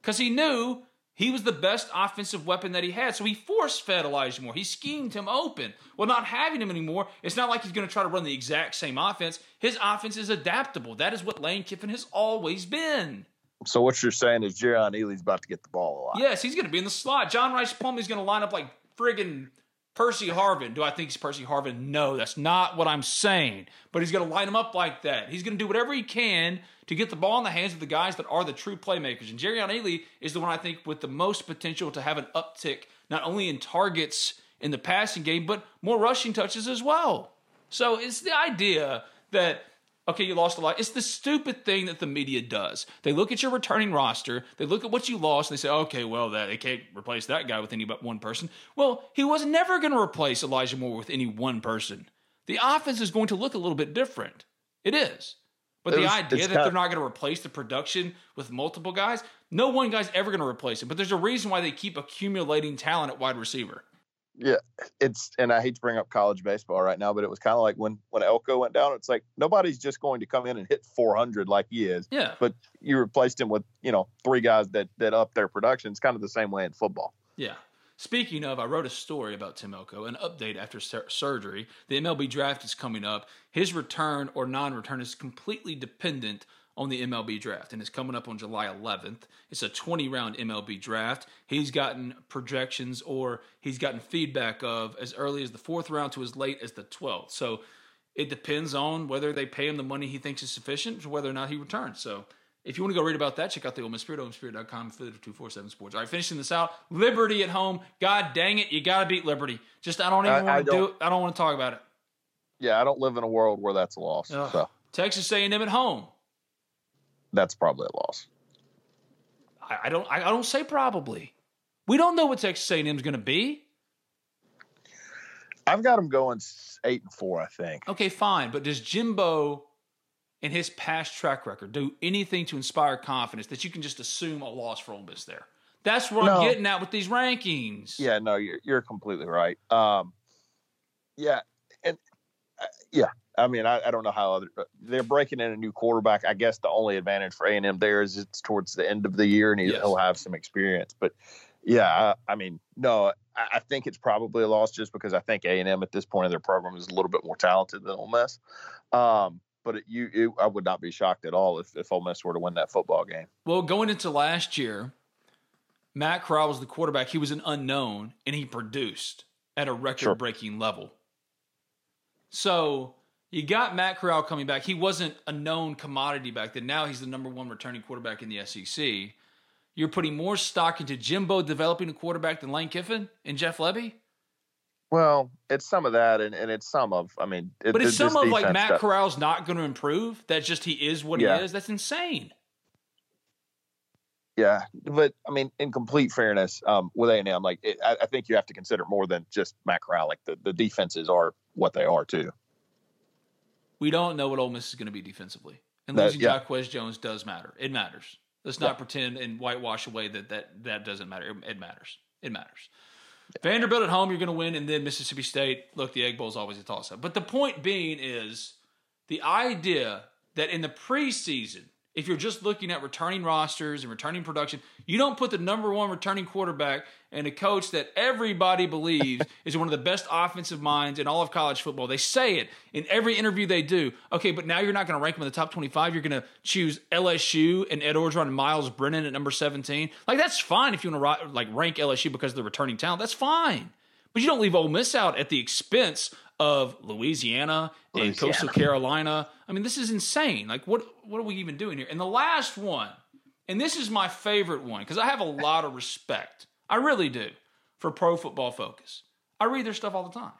because he knew he was the best offensive weapon that he had. So he force fed Elijah Moore. He schemed him open. Well, not having him anymore, it's not like he's going to try to run the exact same offense. His offense is adaptable. That is what Lane Kiffin has always been. So what you're saying is Jerrion Ealy's about to get the ball a lot. Yes, he's going to be in the slot. John Rhys Plumlee's going to line up like friggin' Percy Harvin. Do I think he's Percy Harvin? No, that's not what I'm saying. But he's going to line him up like that. He's going to do whatever he can to get the ball in the hands of the guys that are the true playmakers. And Jerrion Ealy is the one I think with the most potential to have an uptick, not only in targets in the passing game, but more rushing touches as well. So it's the idea that okay, you lost a lot. It's the stupid thing that the media does. They look at your returning roster, they look at what you lost, and they say, okay, well, that they can't replace that guy with any but one person. Well, he was never going to replace Elijah Moore with any one person. The offense is going to look a little bit different. It is. But it the was, idea that they're not going to replace the production with multiple guys, no one guy's ever going to replace it. But there's a reason why they keep accumulating talent at wide receiver. Yeah, it's and I hate to bring up college baseball right now, but it was kind of like when when Elko went down. It's like nobody's just going to come in and hit 400 like he is. Yeah. But you replaced him with you know three guys that that up their production. It's kind of the same way in football. Yeah. Speaking of, I wrote a story about Tim Elko, an update after sur- surgery. The MLB draft is coming up. His return or non-return is completely dependent on the MLB draft, and it's coming up on July 11th. It's a 20 round MLB draft. He's gotten projections or he's gotten feedback of as early as the fourth round to as late as the 12th. So it depends on whether they pay him the money he thinks is sufficient or whether or not he returns. So If you want to go read about that, check out the Ole Miss Spirit, OleMissSpirit.com, affiliate of 247 Sports. All right, finishing this out. Liberty at home. God dang it, you got to beat Liberty. Just, I don't even I- I to do it. I don't want to talk about it. Yeah, I don't live in a world where that's a loss. Ugh. So Texas A&M at home. That's probably a loss. I, I don't. I, I don't say probably. We don't know what Texas A&M is going to be. I've got them going eight and four, I think. Okay, fine. But does Jimbo, in his past track record, do anything to inspire confidence that you can just assume a loss for Ole Miss there? That's what I'm getting at with these rankings. Yeah, no, you're you're completely right. Um, yeah, and uh, yeah, I mean, I, I don't know how other they're breaking in a new quarterback. I guess the only advantage for A and M there is it's towards the end of the year and he, Yes. he'll have some experience. But yeah, I, I mean, no, I, I think it's probably a loss just because I think A and M at this point of their program is a little bit more talented than Ole Miss. Um, but it, you, it, I would not be shocked at all if if Ole Miss were to win that football game. Well, going into last year, Matt Corral was the quarterback. He was an unknown, and he produced at a record-breaking level. So you got Matt Corral coming back. He wasn't a known commodity back then. Now he's the number one returning quarterback in the SEC. You're putting more stock into Jimbo developing a quarterback than Lane Kiffin and Jeff Lebby. Well, it's some of that, and, and it's some of. I mean, it, But it's some of like Matt stuff- Corral's not going to improve. That just he is what Yeah. he is. That's insane. Yeah, but I mean, in complete fairness, um, with A and M, like it, I, I think you have to consider more than just Matt Corral. Like the, the defenses are what they are too. We don't know what Ole Miss is going to be defensively, and That- losing yeah. Jaquez Jones does matter. It matters. Let's not pretend and whitewash away that that that doesn't matter. It, it matters. It matters. Vanderbilt at home, you're going to win, and then Mississippi State. Look, the Egg Bowl is always a toss-up. But the point being is the idea that in the preseason, if you're just looking at returning rosters and returning production, you don't put the number one returning quarterback and a coach that everybody believes [LAUGHS] is one of the best offensive minds in all of college football. They say it in every interview they do. Okay, but now you're not going to rank them in the top 25. You're going to choose LSU and Ed Orgeron and Myles Brennan at number 17. Like that's fine if you want to like rank LSU because of the returning talent. That's fine. But you don't leave Ole Miss out at the expense of Louisiana and Louisiana. Coastal Carolina. I mean, this is insane. Like, what what are we even doing here? And the last one, and this is my favorite one because I have a lot of respect. I really do for Pro Football Focus. I read their stuff all the time.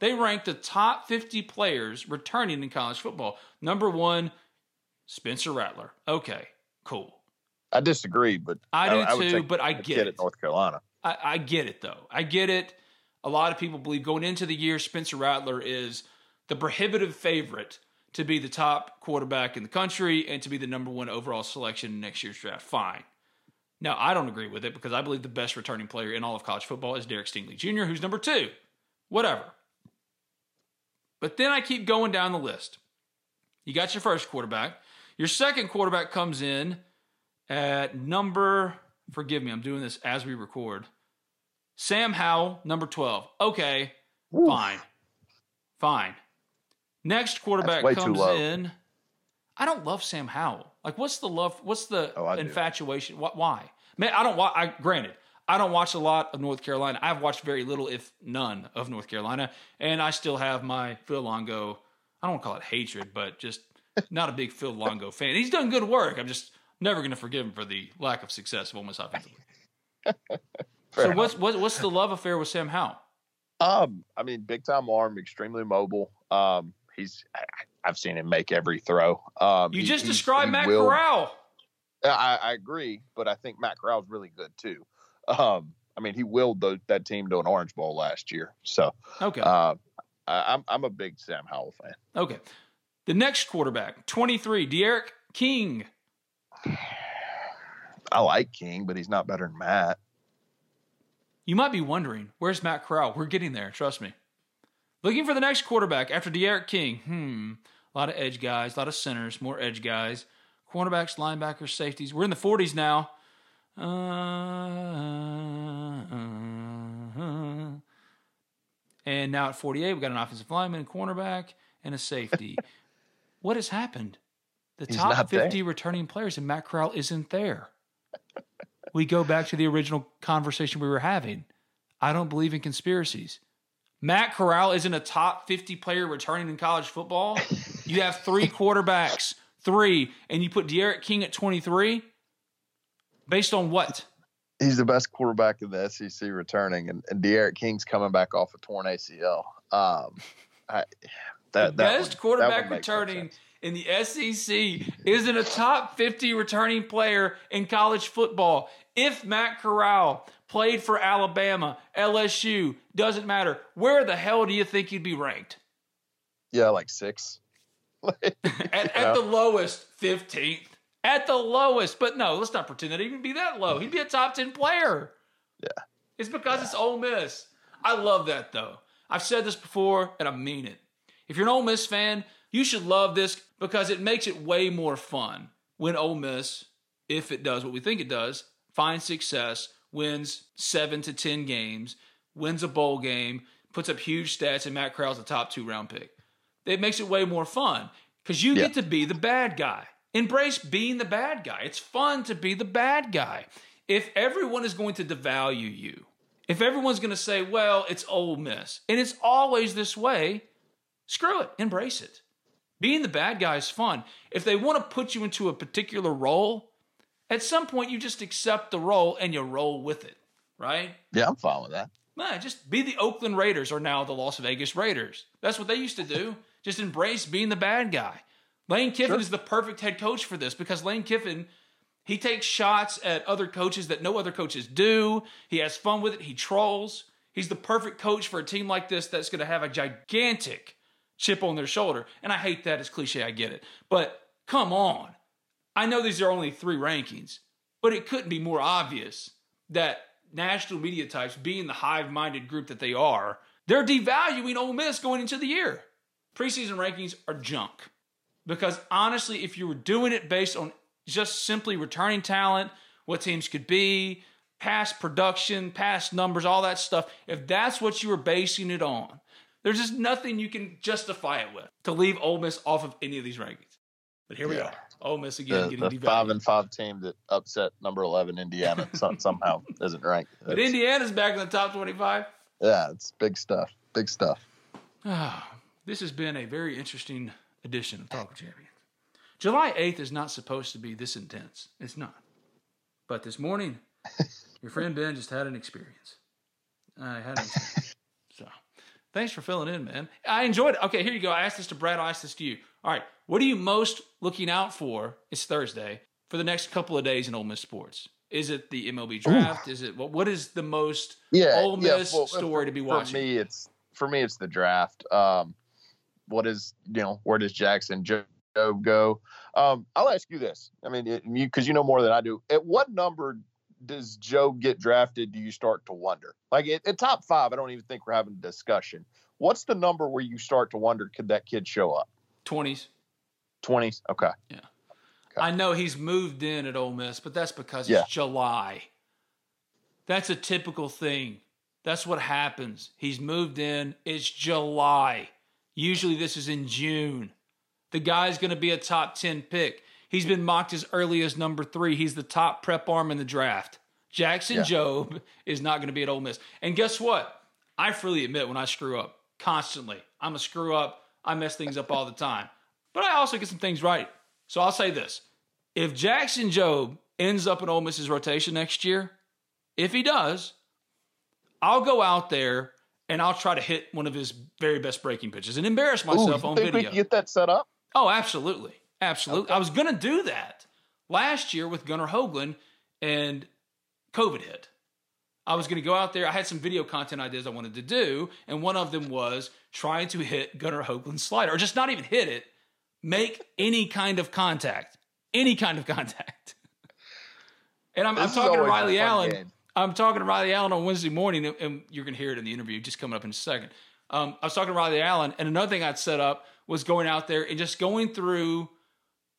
They rank the top 50 players returning in college football. Number one, Spencer Rattler. Okay, cool. I disagree, but I do would too, take but I the get it. North Carolina. I, I get it though. I get it. A lot of people believe going into the year, Spencer Rattler is the prohibitive favorite to be the top quarterback in the country and to be the number one overall selection in next year's draft. Fine. Now, I don't agree with it because I believe the best returning player in all of college football is Derek Stingley Jr., who's number two. Whatever. But then I keep going down the list. You got your first quarterback. Your second quarterback comes in at number, forgive me, I'm doing this as we record. Sam Howell, number 12. Okay, fine. Fine. Next quarterback comes in. I don't love Sam Howell. Like, what's the love? What's the Oh, infatuation? What? Why? Man, I don't. wa- I granted, I don't watch a lot of North Carolina. I've watched very little, if none, of North Carolina, and I still have my Phil Longo. I don't want to call it hatred, but just [LAUGHS] not a big Phil Longo fan. He's done good work. I'm just never going to forgive him for the lack of success of almost offensively. [LAUGHS] so Fair what's what, what's the love affair with Sam Howell? Um, I mean, big time arm, extremely mobile. Um, he's I've seen him make every throw. Um, You he- just described Matt will- Corral. I, I agree, but I think Matt Corral's really good too. Um, I mean, he willed the, that team to an Orange Bowl last year, so Okay. uh, I, I'm I'm a big Sam Howell fan. Okay. The next quarterback, 23, D'Eriq King. [SIGHS] I like King, but he's not better than Matt. You might be wondering, where's Matt Corral? We're getting there, trust me. Looking for the next quarterback after D'Eriq King. Hmm. A lot of edge guys, a lot of centers, more edge guys. Cornerbacks, linebackers, safeties. We're in the 40s now. Uh, and now at 48, we've got an offensive lineman, a cornerback, and a safety. [LAUGHS] what has happened? The He's top not there. 50 returning players, and Matt Corral isn't there. We go back to the original conversation we were having. I don't believe in conspiracies. Matt Corral isn't a top 50 player returning in college football. You have three [LAUGHS] quarterbacks, three, and you put D'Eriq King at 23? Based on what? He's the best quarterback in the SEC returning, and, and D'Eriq King's coming back off a torn ACL. Um, I, that, the best one, quarterback returning in the SEC isn't a top 50 returning player in college football. If Matt Corral played for Alabama, LSU, doesn't matter, where the hell do you think he'd be ranked? Yeah, like six. [LAUGHS] [LAUGHS] at, at the lowest, 15th. At the lowest. But no, let's not pretend that he'd even be that low. He'd be a top 10 player. Yeah. It's because yeah. it's Ole Miss. I love that, though. I've said this before, and I mean it. If you're an Ole Miss fan, you should love this because it makes it way more fun when Ole Miss, if it does what we think it does, finds success, wins seven to 10 games, wins a bowl game, puts up huge stats, and Matt Corral's a top two round pick. It makes it way more fun because you yeah. get to be the bad guy. Embrace being the bad guy. It's fun to be the bad guy. If everyone is going to devalue you, if everyone's going to say, well, it's Ole Miss, and it's always this way, screw it, embrace it. Being the bad guy is fun. If they want to put you into a particular role, at some point you just accept the role and you roll with it, right? Yeah, I'm fine with that. Man, just be the Oakland Raiders or now the Las Vegas Raiders. That's what they used to do. [LAUGHS] just embrace being the bad guy. Lane Kiffin sure. is the perfect head coach for this because Lane Kiffin, he takes shots at other coaches that no other coaches do. He has fun with it. He trolls. He's the perfect coach for a team like this that's going to have a gigantic chip on their shoulder. And I hate that. It's cliche. I get it. But come on. I know these are only three rankings, but it couldn't be more obvious that national media types, being the hive minded group that they are, they're devaluing Ole Miss going into the year. Preseason rankings are junk. Because honestly, if you were doing it based on just simply returning talent, what teams could be, past production, past numbers, all that stuff, if that's what you were basing it on, there's just nothing you can justify it with to leave Ole Miss off of any of these rankings. But here yeah. we are. Ole Miss again the, the five and five team that upset number eleven Indiana [LAUGHS] somehow isn't ranked. But Indiana's back in the top twenty-five. Yeah, it's big stuff. Big stuff. Ah, this has been a very interesting edition of Talk of Champions. July eighth is not supposed to be this intense. It's not. But this morning, [LAUGHS] your friend Ben just had an experience. I had an experience. [LAUGHS] so Thanks for filling in, man. I enjoyed it. Okay, here you go. I asked this to Brad. I asked this to you. All right, what are you most looking out for? It's Thursday for the next couple of days in Ole Miss sports. Is it the MLB draft? Ooh. Is it what? What is the most yeah, Ole Miss yeah, well, story for, to be watching? For me, it's for me, it's the draft. Um, what is you know where does Jackson Jobe go? Um, I'll ask you this. I mean, you because you know more than I do. At what number does Jobe get drafted? Do you start to wonder? Like at, at, top five, I don't even think we're having a discussion. What's the number where you start to wonder could that kid show up? Twenties. Twenties. Okay. Yeah. Okay. I know he's moved in at Ole Miss, but that's because it's July. That's a typical thing. That's what happens. He's moved in. It's July. Usually this is in June. The guy's going to be a top 10 pick. He's been mocked as early as number three. He's the top prep arm in the draft. Jackson yeah. Jobe is not going to be at Ole Miss. And guess what? I freely admit when I screw up constantly. I'm a screw up. I mess things up all the time. But I also get some things right. So I'll say this. If Jackson Jobe ends up in Ole Miss's rotation next year, if he does, I'll go out there and I'll try to hit one of his very best breaking pitches and embarrass myself Ooh, on think video. Get that set up? Oh, absolutely. Absolutely. Okay. I was going to do that last year with Gunnar Hoglund and COVID hit. I was going to go out there. I had some video content ideas I wanted to do, and one of them was trying to hit Gunnar Hoglund's slider, or just not even hit it, make any kind of contact, any kind of [LAUGHS] contact. and I'm, I'm talking to Riley Allen. Game. I'm talking to Riley Allen on Wednesday morning, and you're going to hear it in the interview just coming up in a second. Um, I was talking to Riley Allen, and another thing I'd set up was going out there and just going through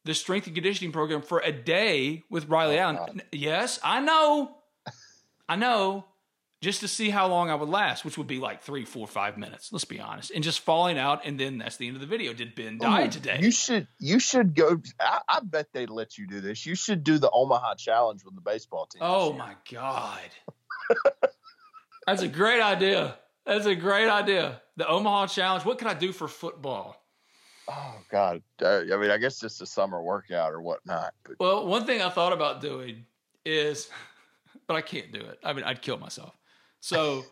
the strength and conditioning program for a day with Riley oh, Allen. God. Yes, I know. I know. Just to see how long I would last, which would be like three, four, five minutes. Let's be honest, and just falling out, and then that's the end of the video. Did Ben die Ooh, today? You should, you should go. I, I, bet they'd let you do this. You should do the Omaha Challenge with the baseball team. Oh my god, [LAUGHS] that's a great idea. That's a great idea. The Omaha Challenge. What can I do for football? Oh God! Uh, I mean, I guess just a summer workout or whatnot. But Well, one thing I thought about doing is, but I can't do it. I mean, I'd kill myself. So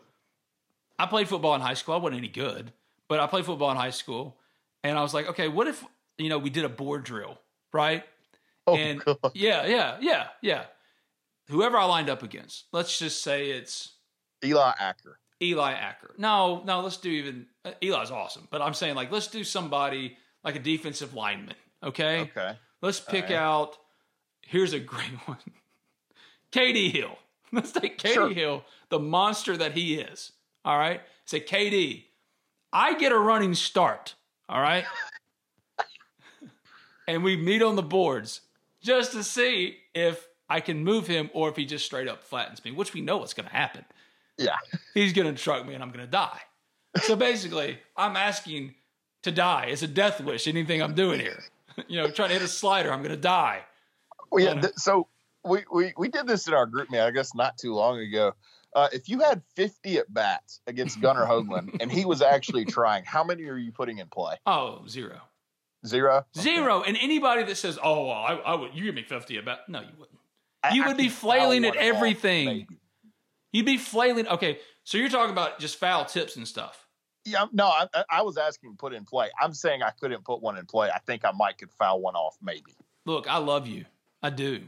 I played football in high school. I wasn't any good, but I played football in high school. And I was like, okay, what if, you know, we did a board drill, right? oh and [LAUGHS] God. yeah, yeah, yeah, yeah. Whoever I lined up against, let's just say it's Eli Acker. Eli Acker. No, no, let's do even uh, Eli's awesome, but I'm saying like let's do somebody like a defensive lineman. Okay. Okay. Let's pick right. out. Here's a great [LAUGHS] one. KD Hill. [LAUGHS] Let's take KD Sure. Hill, the monster that he is. All right. Say KD. I get a running start. All right. [LAUGHS] and we meet on the boards just to see if I can move him or if he just straight up flattens me, which we know what's going to happen Yeah. he's going to truck me and I'm going to die. So basically, I'm asking to die. It's a death wish, anything I'm doing here. [LAUGHS] You know, trying to hit a slider, I'm going to die. Well, yeah. th- so we, we we did this in our group meeting, I guess, not too long ago. Uh, if you had 50 at bats against Gunnar Hoglund and he was actually [LAUGHS] trying, how many are you putting in play? Oh, zero. Zero. Zero. And anybody that says, oh, well, I, I would, you give me 50 about, no, you wouldn't. You I would be flailing at one off, everything. You'd be flailing. Okay. So you're talking about just foul tips and stuff. Yeah, no, I, I- I was asking put in play. I'm saying I couldn't put one in play. I think I might could foul one off, maybe. Look, I love you. I do.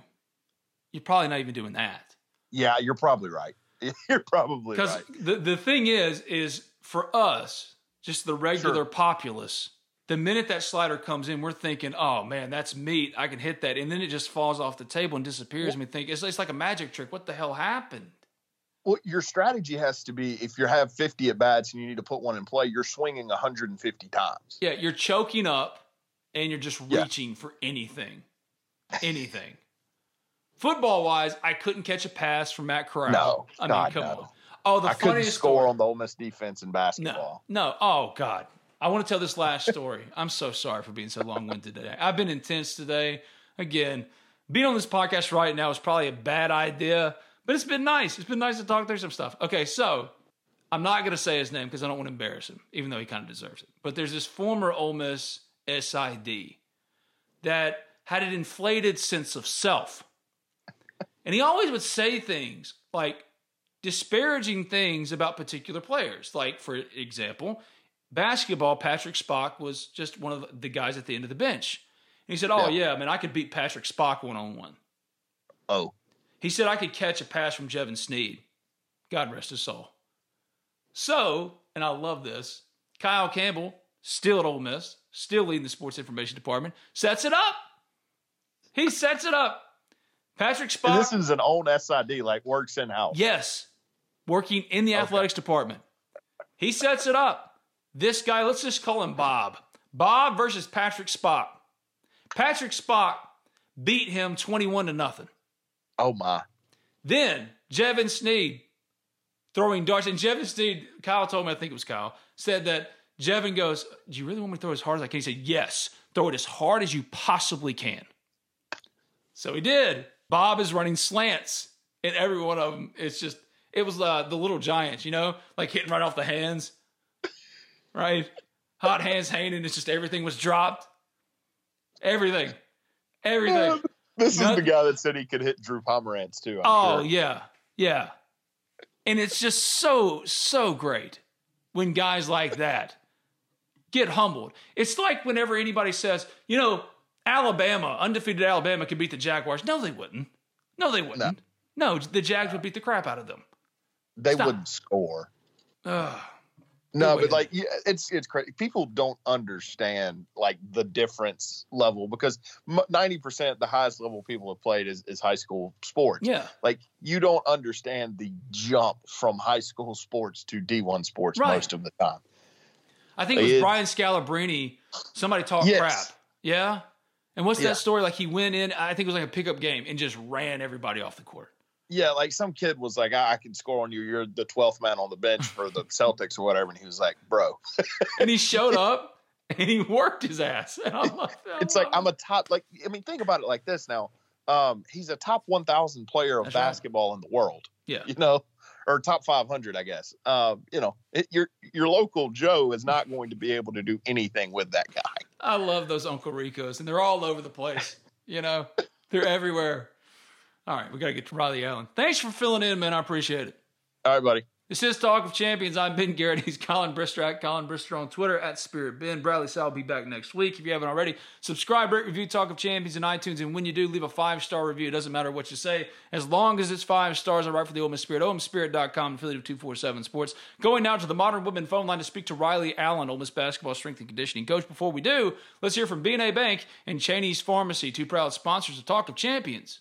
You're probably not even doing that. Yeah, you're probably right. [LAUGHS] You're probably Because right. the, the thing is, is for us, just the regular Sure. populace, the minute that slider comes in, we're thinking, oh man, that's meat. I can hit that. And then it just falls off the table and disappears. and we think it's, it's like a magic trick. What the hell happened? Well, your strategy has to be if you have 50 at bats and you need to put one in play, you're swinging 150 times. Yeah, you're choking up and you're just Yeah. reaching for anything. Anything. Football wise, I couldn't catch a pass from Matt Corral. No, I mean, God, come no. on. Oh, the I couldn't funniest score story. on the Ole Miss defense in basketball. No, no. Oh God, I want to tell this last story. [LAUGHS] I'm so sorry for being so long-winded today. I've been intense today. Again, being on this podcast right now is probably a bad idea, but it's been nice. It's been nice to talk through some stuff. Okay, so I'm not going to say his name because I don't want to embarrass him, even though he kind of deserves it. But there's this former Ole Miss SID that had an inflated sense of self. And he always would say things like disparaging things about particular players. Like, for example, basketball, Patrick Spock was just one of the guys at the end of the bench. And he said, Oh, Yeah. yeah, I mean, I could beat Patrick Spock one on one. Oh, He said, I could catch a pass from Jevan Snead. God rest his soul. So, and I love this, Kyle Campbell, still at Ole Miss, still leading the sports information department, sets it up. He sets it up. Patrick and Spock. this is an old SID, like works in house. Yes, working in the athletics department. He sets it up. This guy, let's just call him Bob. Bob versus Patrick Spock. Patrick Spock beat him 21 to nothing. Oh my. Then Jevan Snead throwing darts. And Jevan Snead, Kyle told me, I think it was Kyle, said that Jevan goes, Do you really want me to throw as hard as I can? He said, Yes, throw it as hard as you possibly can. So he did. Bob is running slants in every one of them. It's just, it was uh, the little giants, you know, like hitting right off the hands, right? Hot hands hanging, it's just everything was dropped. Everything. Everything. This is the guy that said he could hit Drew Pomeranz too. I'm Oh sure. yeah, yeah. And it's just so so great when guys like that get humbled. It's like whenever anybody says, you know, Alabama, undefeated Alabama could beat the Jaguars. No, they wouldn't. No, they wouldn't. No, the Jags would beat the crap out of them. they Stop. wouldn't score. Ugh. No, but like yeah, it's it's crazy. People don't understand like the difference level because ninety percent the highest level people have played is, is high school sports. Yeah, Like you don't understand the jump from high school sports to D one sports Right. most of the time. I think it was It's- Brian Scalabrine. Somebody talked Yes. crap. Yeah. And what's Yeah. that story? Like he went in, I think it was like a pickup game, and just ran everybody off the court. Yeah, like some kid was like, I, I can score on you. You're the twelfth man on the bench for the [LAUGHS] Celtics or whatever, and he was like, Bro, [LAUGHS] and he showed up and he worked his ass. [LAUGHS] And I'm like, it's like I'm a top. Like I mean, think about it like this now. Um, he's a top one thousand player of That's right. basketball in the world. yeah, you know, or top 500, I guess. Um, you know, it, your your local Joe is not going to be able to do anything with that guy. I love those Uncle Ricos, and they're all over the place. You know, [LAUGHS] they're everywhere. All right, we got to get to Riley Allen. Thanks for filling in, man. I appreciate it. All right, buddy. This is Talk of Champions. I'm Ben Garrett. [LAUGHS] He's Collin Brister at Collin Brister on Twitter at Spirit Ben. Bradley Sal will be back next week. If you haven't already, subscribe, rate, review Talk of Champions in iTunes. And when you do, leave a five star review. It doesn't matter what you say, as long as it's five stars. I write for the Ole Miss Spirit, OleMissSpirit.com, affiliate of 247 Sports. Going now to the Modern Woodmen phone line to speak to Riley Allen, Ole Miss basketball strength and conditioning coach. Before we do, let's hear from BNA Bank and Cheney's Pharmacy, two proud sponsors of Talk of Champions.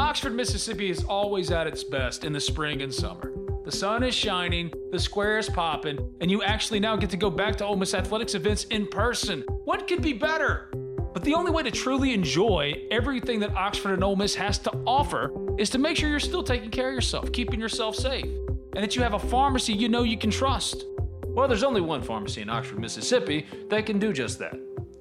Oxford, Mississippi is always at its best in the spring and summer. The sun is shining, the square is popping, and you actually now get to go back to Ole Miss athletics events in person. What could be better? But the only way to truly enjoy everything that Oxford and Ole Miss has to offer is to make sure you're still taking care of yourself, keeping yourself safe, and that you have a pharmacy you know you can trust. Well, there's only one pharmacy in Oxford, Mississippi that can do just that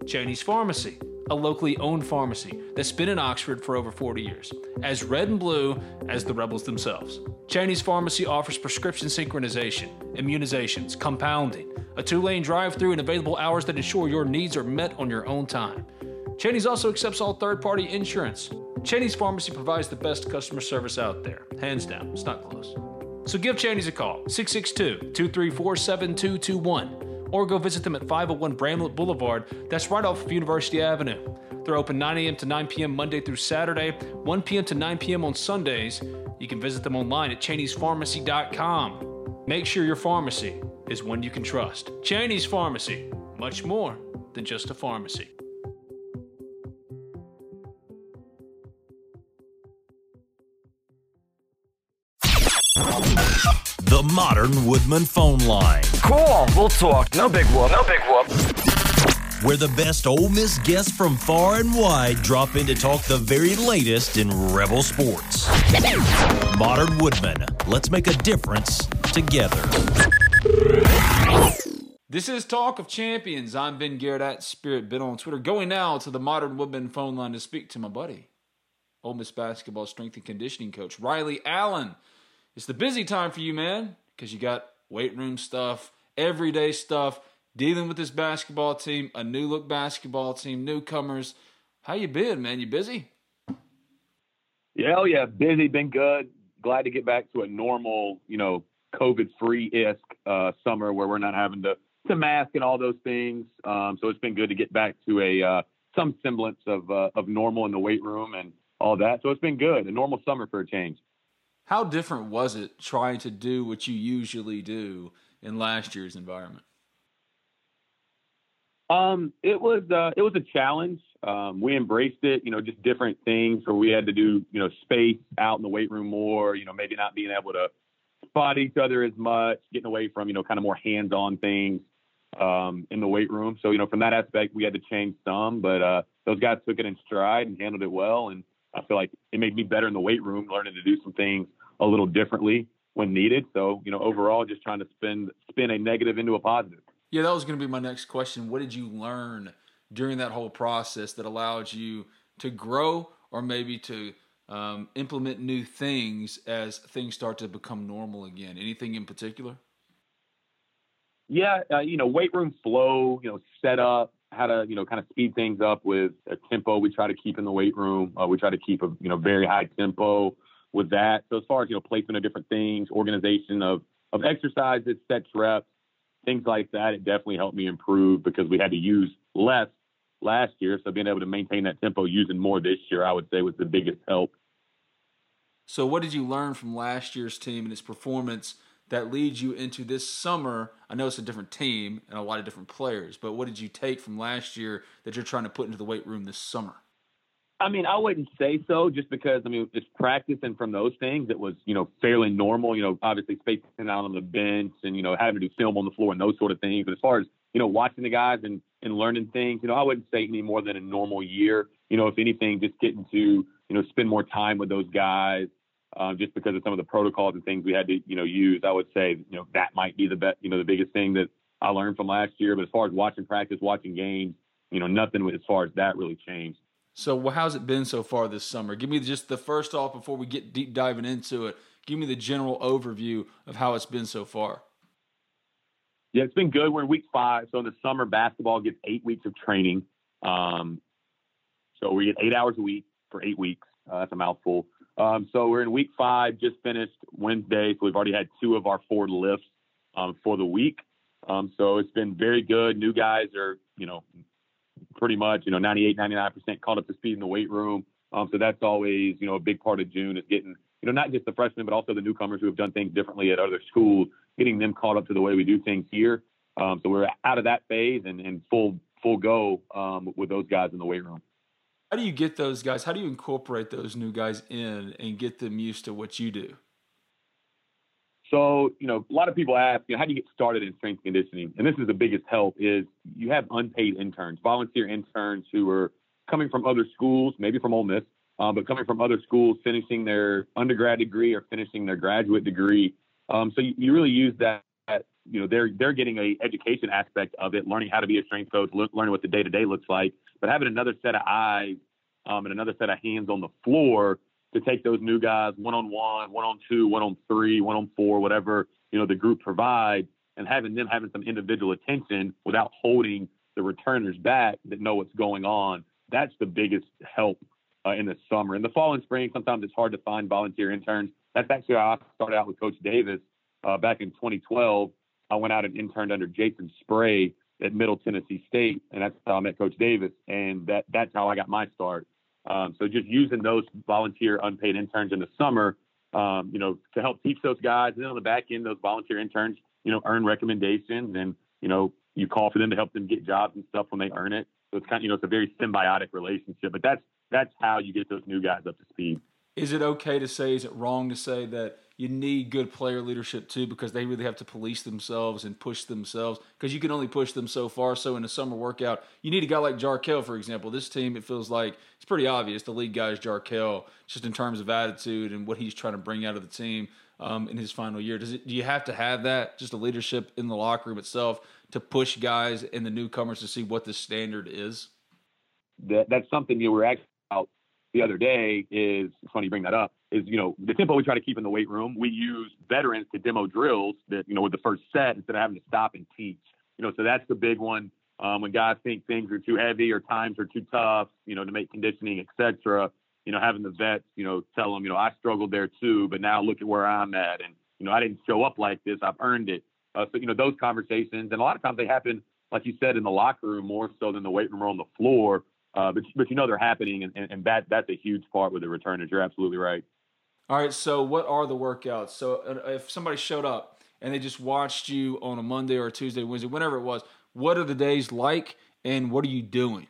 Cheney's Pharmacy a locally owned pharmacy that's been in Oxford for over 40 years, as red and blue as the rebels themselves. Cheney's Pharmacy offers prescription synchronization, immunizations, compounding, a two lane drive through, and available hours that ensure your needs are met on your own time. Cheney's also accepts all third party insurance. Cheney's Pharmacy provides the best customer service out there. Hands down, it's not close. So give Cheney's a call, 662 234 7221 or go visit them at 501 Bramlett Boulevard. That's right off of University Avenue. They're open 9 a.m. to 9 p.m. Monday through Saturday, 1 p.m. to 9 p.m. on Sundays. You can visit them online at Cheney'sPharmacy.com. Make sure your pharmacy is one you can trust. Cheney's Pharmacy, much more than just a pharmacy. The Modern Woodmen phone line. Cool, we'll talk. No big whoop. No big whoop. Where the best Ole Miss guests from far and wide drop in to talk the very latest in Rebel sports. Modern Woodmen, let's make a difference together. This is Talk of Champions. I'm Ben Garrett at Spirit Ben on Twitter. Going now to the Modern Woodmen phone line to speak to my buddy, Ole Miss basketball strength and conditioning coach Riley Allen. It's the busy time for you, man, because you got weight room stuff, everyday stuff, dealing with this basketball team, a new look basketball team, newcomers. How you been, man? You busy? Yeah, oh yeah, busy, been good. Glad to get back to a normal, you know, COVID free isk uh, summer where we're not having to to mask and all those things. Um, so it's been good to get back to a uh, some semblance of uh, of normal in the weight room and all that. So it's been good, a normal summer for a change. How different was it trying to do what you usually do in last year's environment? Um, it was uh, it was a challenge. Um, we embraced it, you know, just different things where we had to do, you know, space out in the weight room more, you know, maybe not being able to spot each other as much, getting away from, you know, kind of more hands-on things um, in the weight room. So, you know, from that aspect, we had to change some, but uh, those guys took it in stride and handled it well. And I feel like it made me better in the weight room, learning to do some things a little differently when needed. So, you know, overall, just trying to spin spin a negative into a positive. Yeah, that was going to be my next question. What did you learn during that whole process that allowed you to grow or maybe to um, implement new things as things start to become normal again? Anything in particular? Yeah, uh, you know, weight room flow, you know, set up, how to, you know, kind of speed things up with a tempo we try to keep in the weight room. Uh, we try to keep a, you know, very high tempo with that. So as far as, you know, placement of different things, organization of, of exercises, sets, reps, things like that, it definitely helped me improve because we had to use less last year. So being able to maintain that tempo using more this year, I would say was the biggest help. So what did you learn from last year's team and its performance that leads you into this summer? I know it's a different team and a lot of different players, but what did you take from last year that you're trying to put into the weight room this summer? I mean, I wouldn't say so, just because I mean, it's practice, and from those things, it was you know fairly normal. You know, obviously spacing out on the bench, and you know having to do film on the floor and those sort of things. But as far as you know, watching the guys and and learning things, you know, I wouldn't say any more than a normal year. You know, if anything, just getting to you know spend more time with those guys, um, just because of some of the protocols and things we had to you know use. I would say you know that might be the best, you know, the biggest thing that I learned from last year. But as far as watching practice, watching games, you know, nothing as far as that really changed. So, how's it been so far this summer? Give me just the first off before we get deep diving into it. Give me the general overview of how it's been so far. Yeah, it's been good. We're in week five. So in the summer, basketball gets eight weeks of training. Um, so we get eight hours a week for eight weeks. Uh, that's a mouthful. Um, so we're in week five, just finished Wednesday. So we've already had two of our four lifts um, for the week. Um, so it's been very good. New guys are, you know, pretty much, you know, 98, 99% caught up to speed in the weight room. Um, so that's always, you know, a big part of June is getting, you know, not just the freshmen, but also the newcomers who have done things differently at other schools, getting them caught up to the way we do things here. Um, so we're out of that phase and, and full full go um, with those guys in the weight room. How do you get those guys? How do you incorporate those new guys in and get them used to what you do? So, you know, a lot of people ask, you know, how do you get started in strength conditioning? And this is the biggest help is you have unpaid interns, volunteer interns who are coming from other schools, maybe from Ole Miss, um, but coming from other schools, finishing their undergrad degree or finishing their graduate degree. Um, so you, you, really use that, you know, they're they're getting a education aspect of it, learning how to be a strength coach, learning what the day to day looks like, but having another set of eyes um, and another set of hands on the floor to take those new guys one on one, one on two, one on three, one on four, whatever you know the group provides, and having them having some individual attention without holding the returners back that know what's going on. That's the biggest help uh, in the summer. In the fall and spring, sometimes it's hard to find volunteer interns. That's actually how I started out with Coach Davis uh, back in 2012. I went out and interned under Jason Spray at Middle Tennessee State, and that's how I met Coach Davis, and that that's how I got my start. Um, so just using those volunteer unpaid interns in the summer, um, you know, to help teach those guys, and then on the back end, those volunteer interns, you know, earn recommendations, and you know, you call for them to help them get jobs and stuff when they earn it. So it's kind of, you know, it's a very symbiotic relationship. But that's that's how you get those new guys up to speed. Is it okay to say? Is it wrong to say that you need good player leadership too because they really have to police themselves and push themselves because you can only push them so far. So in a summer workout, you need a guy like Jarkel, for example. This team, it feels like it's pretty obvious the lead guy is Jarkel, just in terms of attitude and what he's trying to bring out of the team um, in his final year. Does it? Do you have to have that just a leadership in the locker room itself to push guys and the newcomers to see what the standard is? That, that's something you were actually about the other day. Is funny you bring that up is, you know, the tempo we try to keep in the weight room. We use veterans to demo drills that, you know, with the first set instead of having to stop and teach. You know, so that's the big one. Um, when guys think things are too heavy or times are too tough, you know, to make conditioning, etc. You know, having the vets, you know, tell them, you know, I struggled there too, but now look at where I'm at, and you know, I didn't show up like this. I've earned it. Uh, so you know, those conversations, and a lot of times they happen, like you said, in the locker room more so than the weight room or on the floor. Uh, but but you know they're happening, and, and, and that that's a huge part with the returners. You're absolutely right. All right, so what are the workouts? So uh, if somebody showed up and they just watched you on a Monday or a Tuesday, Wednesday, whenever it was, what are the days like and what are you doing?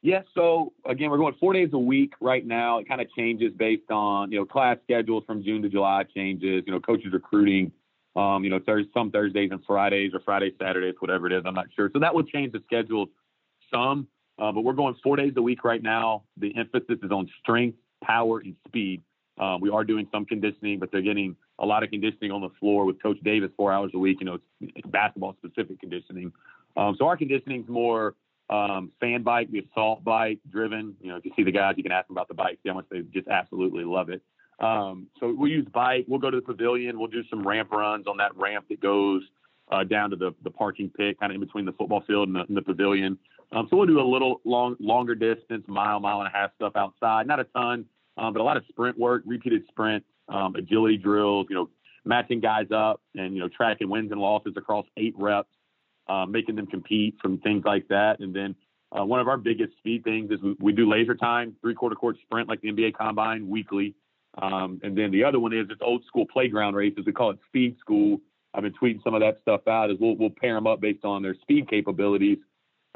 Yeah, so again, we're going four days a week right now. It kind of changes based on, you know, class schedules from June to July changes, you know, coaches recruiting, um, you know, there's some Thursdays and Fridays or Fridays, Saturdays, whatever it is. I'm not sure. So that will change the schedule some, uh, but we're going four days a week right now. The emphasis is on strength, power, and speed. Um, we are doing some conditioning, but they're getting a lot of conditioning on the floor with Coach Davis four hours a week. You know, it's basketball specific conditioning. Um, so our conditioning is more um, fan bike, the assault bike driven. You know, if you see the guys, you can ask them about the bike, see how much they just absolutely love it. Um, so we use bike. We'll go to the pavilion. We'll do some ramp runs on that ramp that goes uh, down to the, the parking pit, kind of in between the football field and the, and the pavilion. Um, so we'll do a little long, longer distance, mile, mile and a half stuff outside. Not a ton, um, but a lot of sprint work, repeated sprints, um, agility drills, you know, matching guys up and, you know, tracking wins and losses across eight reps, uh, making them compete from things like that. And then uh, one of our biggest speed things is we, we do laser time, three quarter court sprint like the NBA combine weekly. Um, and then the other one is it's old school playground races. We call it speed school. I've been tweeting some of that stuff out Is we'll, we'll pair them up based on their speed capabilities.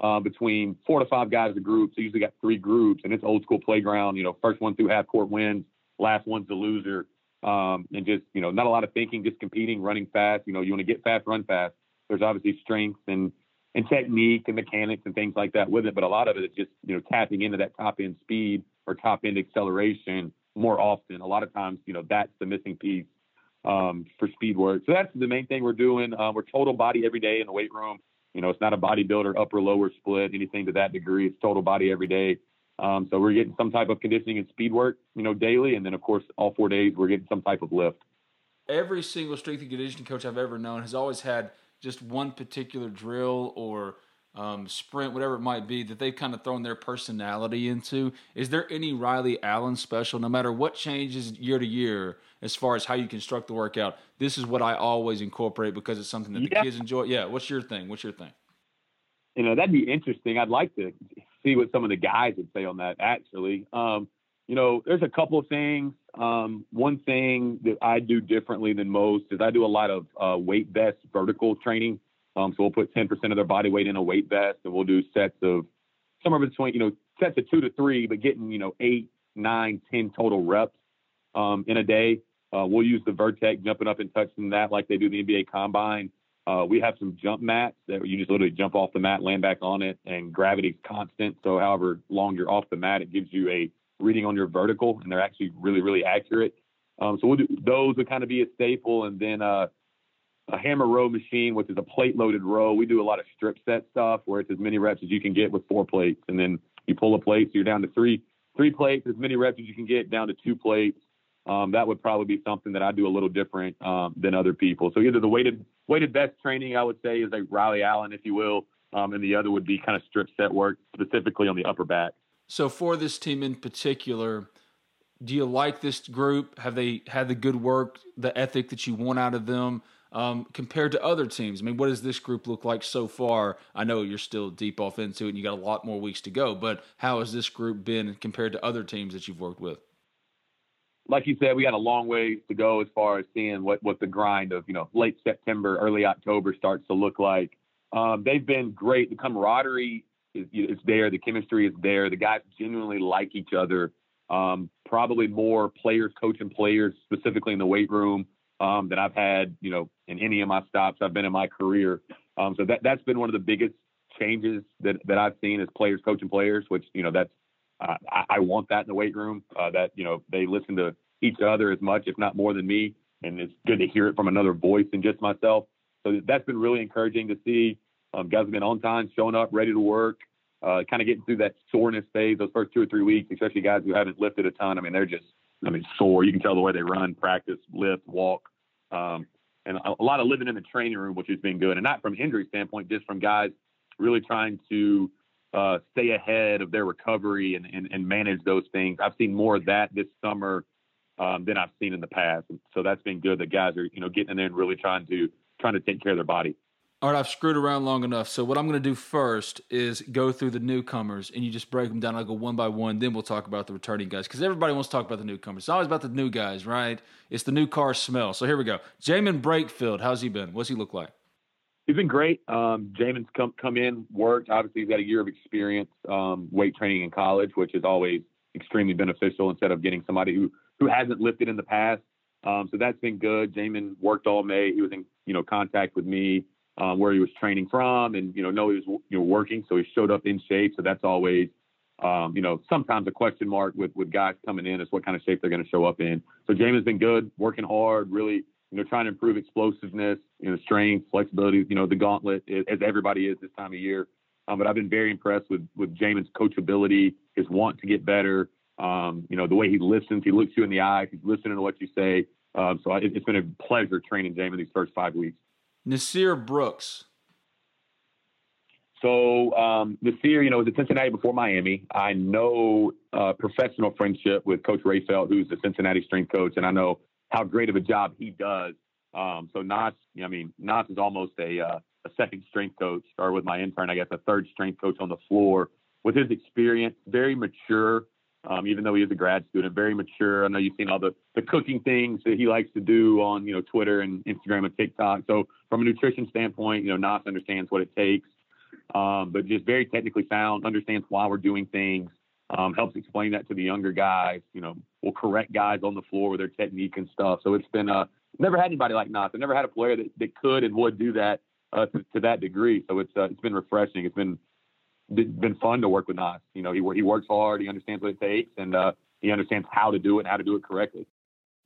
Uh, between four to five guys a group. So usually got three groups, and it's old school playground. You know, first one through half court wins, last one's the loser. Um, and just you know, not a lot of thinking, just competing, running fast. You know, you want to get fast, run fast. There's obviously strength and and technique and mechanics and things like that with it, but a lot of it is just you know tapping into that top end speed or top end acceleration more often. A lot of times, you know, that's the missing piece um, for speed work. So that's the main thing we're doing. Uh, we're total body every day in the weight room. You know, it's not a bodybuilder upper lower split, anything to that degree. It's total body every day. Um, so we're getting some type of conditioning and speed work, you know, daily, and then of course all four days we're getting some type of lift. Every single strength and conditioning coach I've ever known has always had just one particular drill or um, sprint, whatever it might be, that they've kind of thrown their personality into. Is there any Riley Allen special, no matter what changes year to year, as far as how you construct the workout? This is what I always incorporate because it's something that the Yeah. kids enjoy. Yeah, what's your thing? What's your thing? You know, that'd be interesting. I'd like to see what some of the guys would say on that. Actually, um, you know, there's a couple of things. Um, one thing that I do differently than most is I do a lot of uh, weight vest vertical training. Um, so we'll put 10% of their body weight in a weight vest, and we'll do sets of somewhere between, you know, sets of two to three, but getting, you know, eight, nine, ten total reps um, in a day. Uh, we'll use the Vertec jumping up and touching that like they do the NBA Combine. Uh, we have some jump mats that you just literally jump off the mat, land back on it, and gravity's constant. So however long you're off the mat, it gives you a reading on your vertical, and they're actually really, really accurate. Um, so we'll do those would kind of be a staple, and then uh, a hammer row machine, which is a plate loaded row. We do a lot of strip set stuff where it's as many reps as you can get with four plates, and then you pull a plate, so you're down to three three plates, as many reps as you can get down to two plates. Um, that would probably be something that I do a little different um, than other people. So either the weighted weighted vest training, I would say, is like Riley Allen, if you will, um, and the other would be kind of strip set work, specifically on the upper back. So for this team in particular, do you like this group? Have they had the good work, the ethic that you want out of them um, compared to other teams? I mean, what does this group look like so far? I know you're still deep off into it and you got a lot more weeks to go, but how has this group been compared to other teams that you've worked with? like you said, we got a long ways to go as far as seeing what, what the grind of, you know, late September, early October starts to look like. Um, they've been great. The camaraderie is, is there. The chemistry is there. The guys genuinely like each other. Um, probably more players coaching players, specifically in the weight room, um, than I've had, you know, in any of my stops I've been in my career. Um, so that, that's been one of the biggest changes that, that I've seen as players coaching players, which, you know, that's, uh, I, I want that in the weight room. Uh, that you know they listen to each other as much, if not more than me, and it's good to hear it from another voice than just myself. So that's been really encouraging to see. Um, guys have been on time, showing up, ready to work, uh, kind of getting through that soreness phase those first two or three weeks, especially guys who haven't lifted a ton. I mean, they're just, I mean, sore. You can tell the way they run, practice, lift, walk, um, and a, a lot of living in the training room, which has been good, and not from injury standpoint, just from guys really trying to uh, stay ahead of their recovery and, and, and manage those things. I've seen more of that this summer um, than I've seen in the past. And so that's been good. The guys are, you know, getting in there and really trying to trying to take care of their body. All right, I've screwed around long enough. So what I'm going to do first is go through the newcomers, and you just break them down. I'll go one by one. Then we'll talk about the returning guys because everybody wants to talk about the newcomers. It's always about the new guys, right? It's the new car smell. So here we go. Jamin Brakefield, how's he been? What's he look like? He's been great. Um, Jamin's come come in, worked. Obviously, he's got a year of experience, um, weight training in college, which is always extremely beneficial instead of getting somebody who who hasn't lifted in the past. Um, so that's been good. Jamin worked all May. He was in you know contact with me um, where he was training from, and you know know he was you know working, so he showed up in shape. So that's always um, you know sometimes a question mark with with guys coming in is what kind of shape they're going to show up in. So Jamin's been good, working hard, really you know trying to improve explosiveness, you know strength, flexibility. You know the gauntlet as everybody is this time of year. Um, but I've been very impressed with with Jamin's coachability, his want to get better. Um, you know the way he listens, he looks you in the eye, he's listening to what you say. Um, so it, it's been a pleasure training Jamin these first five weeks. Nysier Brooks. So um, Nysier, you know, was at Cincinnati before Miami. I know uh, professional friendship with Coach Rayfeld, who's the Cincinnati strength coach, and I know how great of a job he does. Um, so Nas, I mean, Nas is almost a uh, a second strength coach, or with my intern, I guess, a third strength coach on the floor. With his experience, very mature. Um, even though he is a grad student, very mature. I know you've seen all the, the cooking things that he likes to do on, you know, Twitter and Instagram and TikTok. So from a nutrition standpoint, you know, Nas understands what it takes. um, but just very technically sound, understands why we're doing things, um, helps explain that to the younger guys. You know, will correct guys on the floor with their technique and stuff. So it's been uh, never had anybody like Nas. I've never had a player that, that could and would do that uh, to, to that degree. So it's uh, it's been refreshing. It's been been fun to work with Nas. You know, he he works hard. He understands what it takes, and uh, he understands how to do it and how to do it correctly.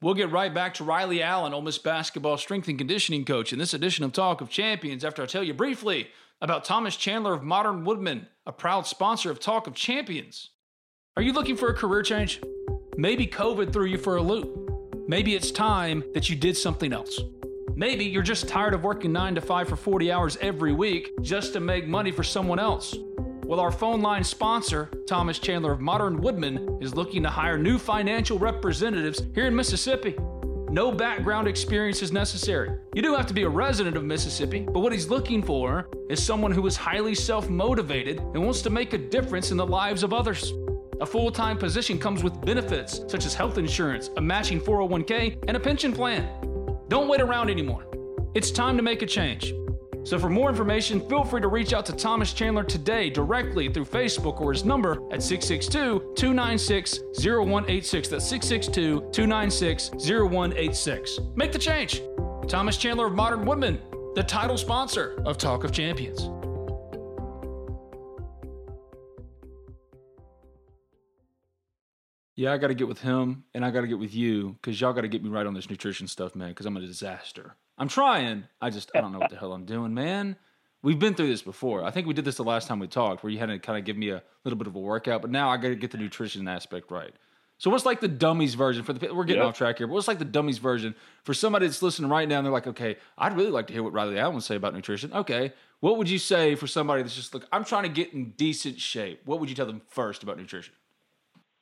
We'll get right back to Riley Allen, Ole Miss basketball strength and conditioning coach, in this edition of Talk of Champions. After I tell you briefly about Thomas Chandler of Modern Woodmen, a proud sponsor of Talk of Champions. Are you looking for a career change? Maybe COVID threw you for a loop. Maybe it's time that you did something else. Maybe you're just tired of working 9 to 5 for 40 hours every week just to make money for someone else. Well, our phone line sponsor, Thomas Chandler of Modern Woodmen, is looking to hire new financial representatives here in Mississippi. No background experience is necessary. You do have to be a resident of Mississippi, but what he's looking for is someone who is highly self motivated and wants to make a difference in the lives of others. A full time position comes with benefits such as health insurance, a matching 401k, and a pension plan. Don't wait around anymore. It's time to make a change. So for more information, feel free to reach out to Thomas Chandler today directly through Facebook or his number at 662-296-0186. That's 662-296-0186. Make the change. Thomas Chandler of Modern Woodmen, the title sponsor of Talk of Champions. Yeah, I got to get with him and I got to get with you because y'all got to get me right on this nutrition stuff, man, because I'm a disaster. I'm trying. I just I don't know what the hell I'm doing, man. We've been through this before. I think we did this the last time we talked, where you had to kind of give me a little bit of a workout, but now I got to get the nutrition aspect right. So what's like the dummies version for the? We're getting yep. off track here, but what's like the dummies version for somebody that's listening right now? and They're like, okay, I'd really like to hear what Riley Allen would say about nutrition. Okay, what would you say for somebody that's just like, I'm trying to get in decent shape? What would you tell them first about nutrition?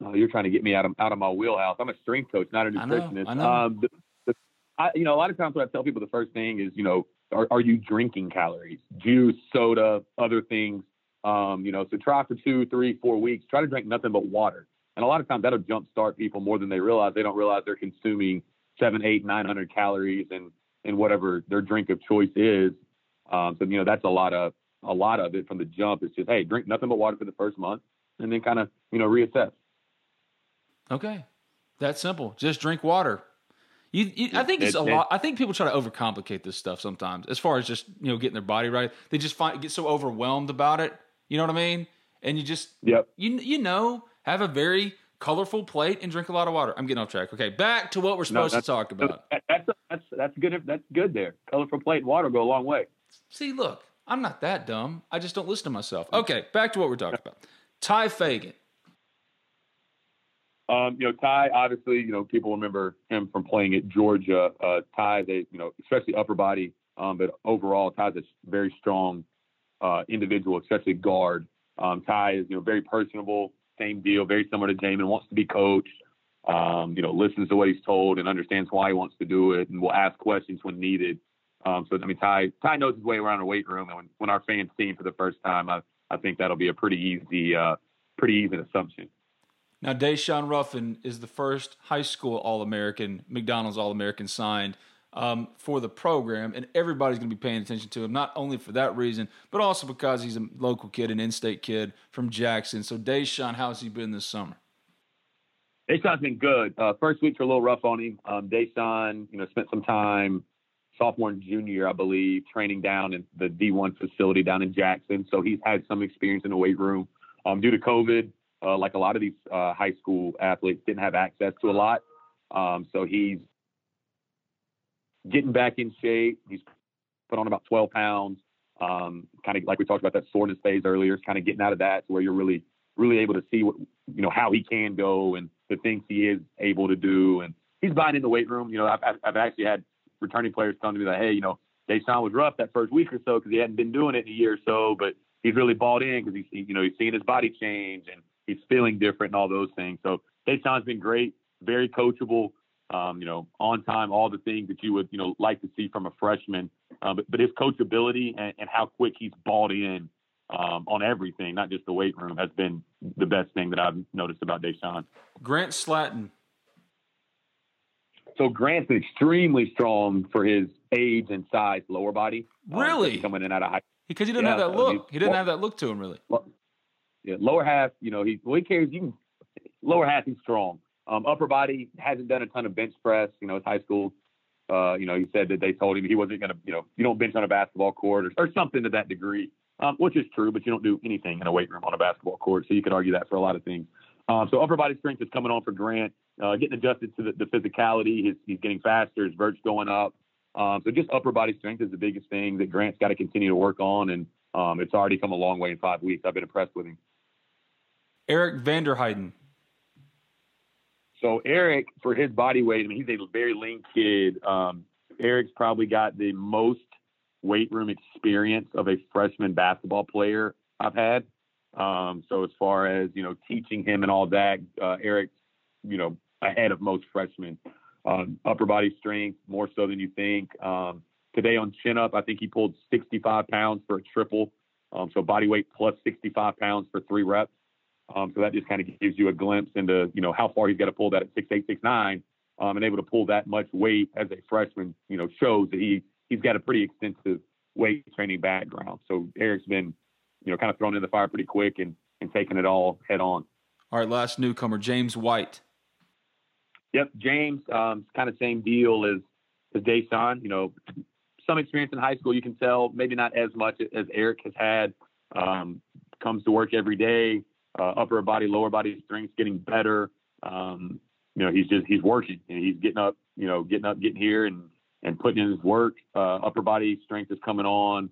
Oh, you're trying to get me out of out of my wheelhouse. I'm a strength coach, not a nutritionist. I know. I know. Um, the, I, you know, a lot of times what I tell people the first thing is, you know, are, are you drinking calories, juice, soda, other things? Um, you know, so try for two, three, four weeks. Try to drink nothing but water. And a lot of times that'll jumpstart people more than they realize. They don't realize they're consuming seven, eight, nine hundred calories and and whatever their drink of choice is. Um, so you know that's a lot of a lot of it from the jump. It's just hey, drink nothing but water for the first month, and then kind of you know reassess. Okay, that's simple. Just drink water. You, you, I think it's it, a lot. I think people try to overcomplicate this stuff sometimes, as far as just you know getting their body right. They just find get so overwhelmed about it. You know what I mean? And you just yep. You you know have a very colorful plate and drink a lot of water. I'm getting off track. Okay, back to what we're supposed no, to talk about. That's that's that's good. That's good there. Colorful plate and water go a long way. See, look, I'm not that dumb. I just don't listen to myself. Okay, back to what we're talking about. Tye Fagan um, you know, Tye, obviously, you know, people remember him from playing at Georgia. Uh, Tye, they, you know, especially upper body, um, but overall, Tye's a very strong uh, individual, especially guard. Um, Tye is, you know, very personable, same deal, very similar to Jamin, wants to be coached, um, you know, listens to what he's told and understands why he wants to do it and will ask questions when needed. Um, so, I mean, Tye, Tye knows his way around the weight room. And when, when our fans see him for the first time, I, I think that'll be a pretty easy, uh, pretty even assumption. Now, Daeshun Ruffin is the first high school All American, McDonald's All American signed um, for the program, and everybody's going to be paying attention to him, not only for that reason, but also because he's a local kid, an in state kid from Jackson. So, Daeshun, how's he been this summer? Daeshun's been good. Uh, first weeks were a little rough on him. Um, Daeshun, you know, spent some time sophomore and junior, I believe, training down in the D1 facility down in Jackson. So he's had some experience in the weight room. Um, due to COVID, uh, like a lot of these uh, high school athletes, didn't have access to a lot. Um, so he's getting back in shape. He's put on about 12 pounds. Um, kind of like we talked about that soreness phase earlier. It's kind of getting out of that to where you're really, really able to see what you know how he can go and the things he is able to do. And he's buying in the weight room. You know, I've, I've actually had returning players come to me like, hey, you know, Daeshun was rough that first week or so because he hadn't been doing it in a year or so, but he's really bought in because he's you know he's seeing his body change and he's feeling different and all those things. So Daeshun's been great, very coachable, um, you know, on time, all the things that you would, you know, like to see from a freshman. Um, but, but his coachability and, and how quick he's bought in um, on everything, not just the weight room, has been the best thing that I've noticed about Daeshun. Grant Slatton. So Grant's extremely strong for his age and size, lower body. Um, really? coming in out of high Because he didn't Yeah, have that look. He didn't well- have that look to him, really. Yeah, lower half, you know, he well, he carries you lower half he's strong. Um, upper body hasn't done a ton of bench press. You know, it's high school. Uh, you know, he said that they told him he wasn't gonna, you know, you don't bench on a basketball court or, or something to that degree. Um, which is true, but you don't do anything in a weight room on a basketball court. So you could argue that for a lot of things. Um, so upper body strength is coming on for Grant, uh, getting adjusted to the, the physicality. His, he's getting faster. His vert's going up. Um, so just upper body strength is the biggest thing that Grant's got to continue to work on, and um, it's already come a long way in five weeks. I've been impressed with him. Eric Vanderheiden. So Eric, for his body weight, I mean, he's a very lean kid. Um, Eric's probably got the most weight room experience of a freshman basketball player I've had. Um, so as far as you know, teaching him and all that, uh, Eric's you know ahead of most freshmen. Um, upper body strength more so than you think. Um, today on chin up, I think he pulled 65 pounds for a triple. Um, so body weight plus 65 pounds for three reps. Um, so that just kind of gives you a glimpse into, you know, how far he's got to pull that at six eight six nine, um, and able to pull that much weight as a freshman, you know, shows that he he's got a pretty extensive weight training background. So Eric's been, you know, kind of thrown in the fire pretty quick and and taking it all head on. All right, last newcomer, James White. Yep, James, um, kind of same deal as as Daeshun. You know, some experience in high school. You can tell, maybe not as much as Eric has had. Um, comes to work every day. Uh, upper body, lower body strength getting better. Um, you know, he's just he's working and he's getting up. You know, getting up, getting here, and and putting in his work. Uh, upper body strength is coming on.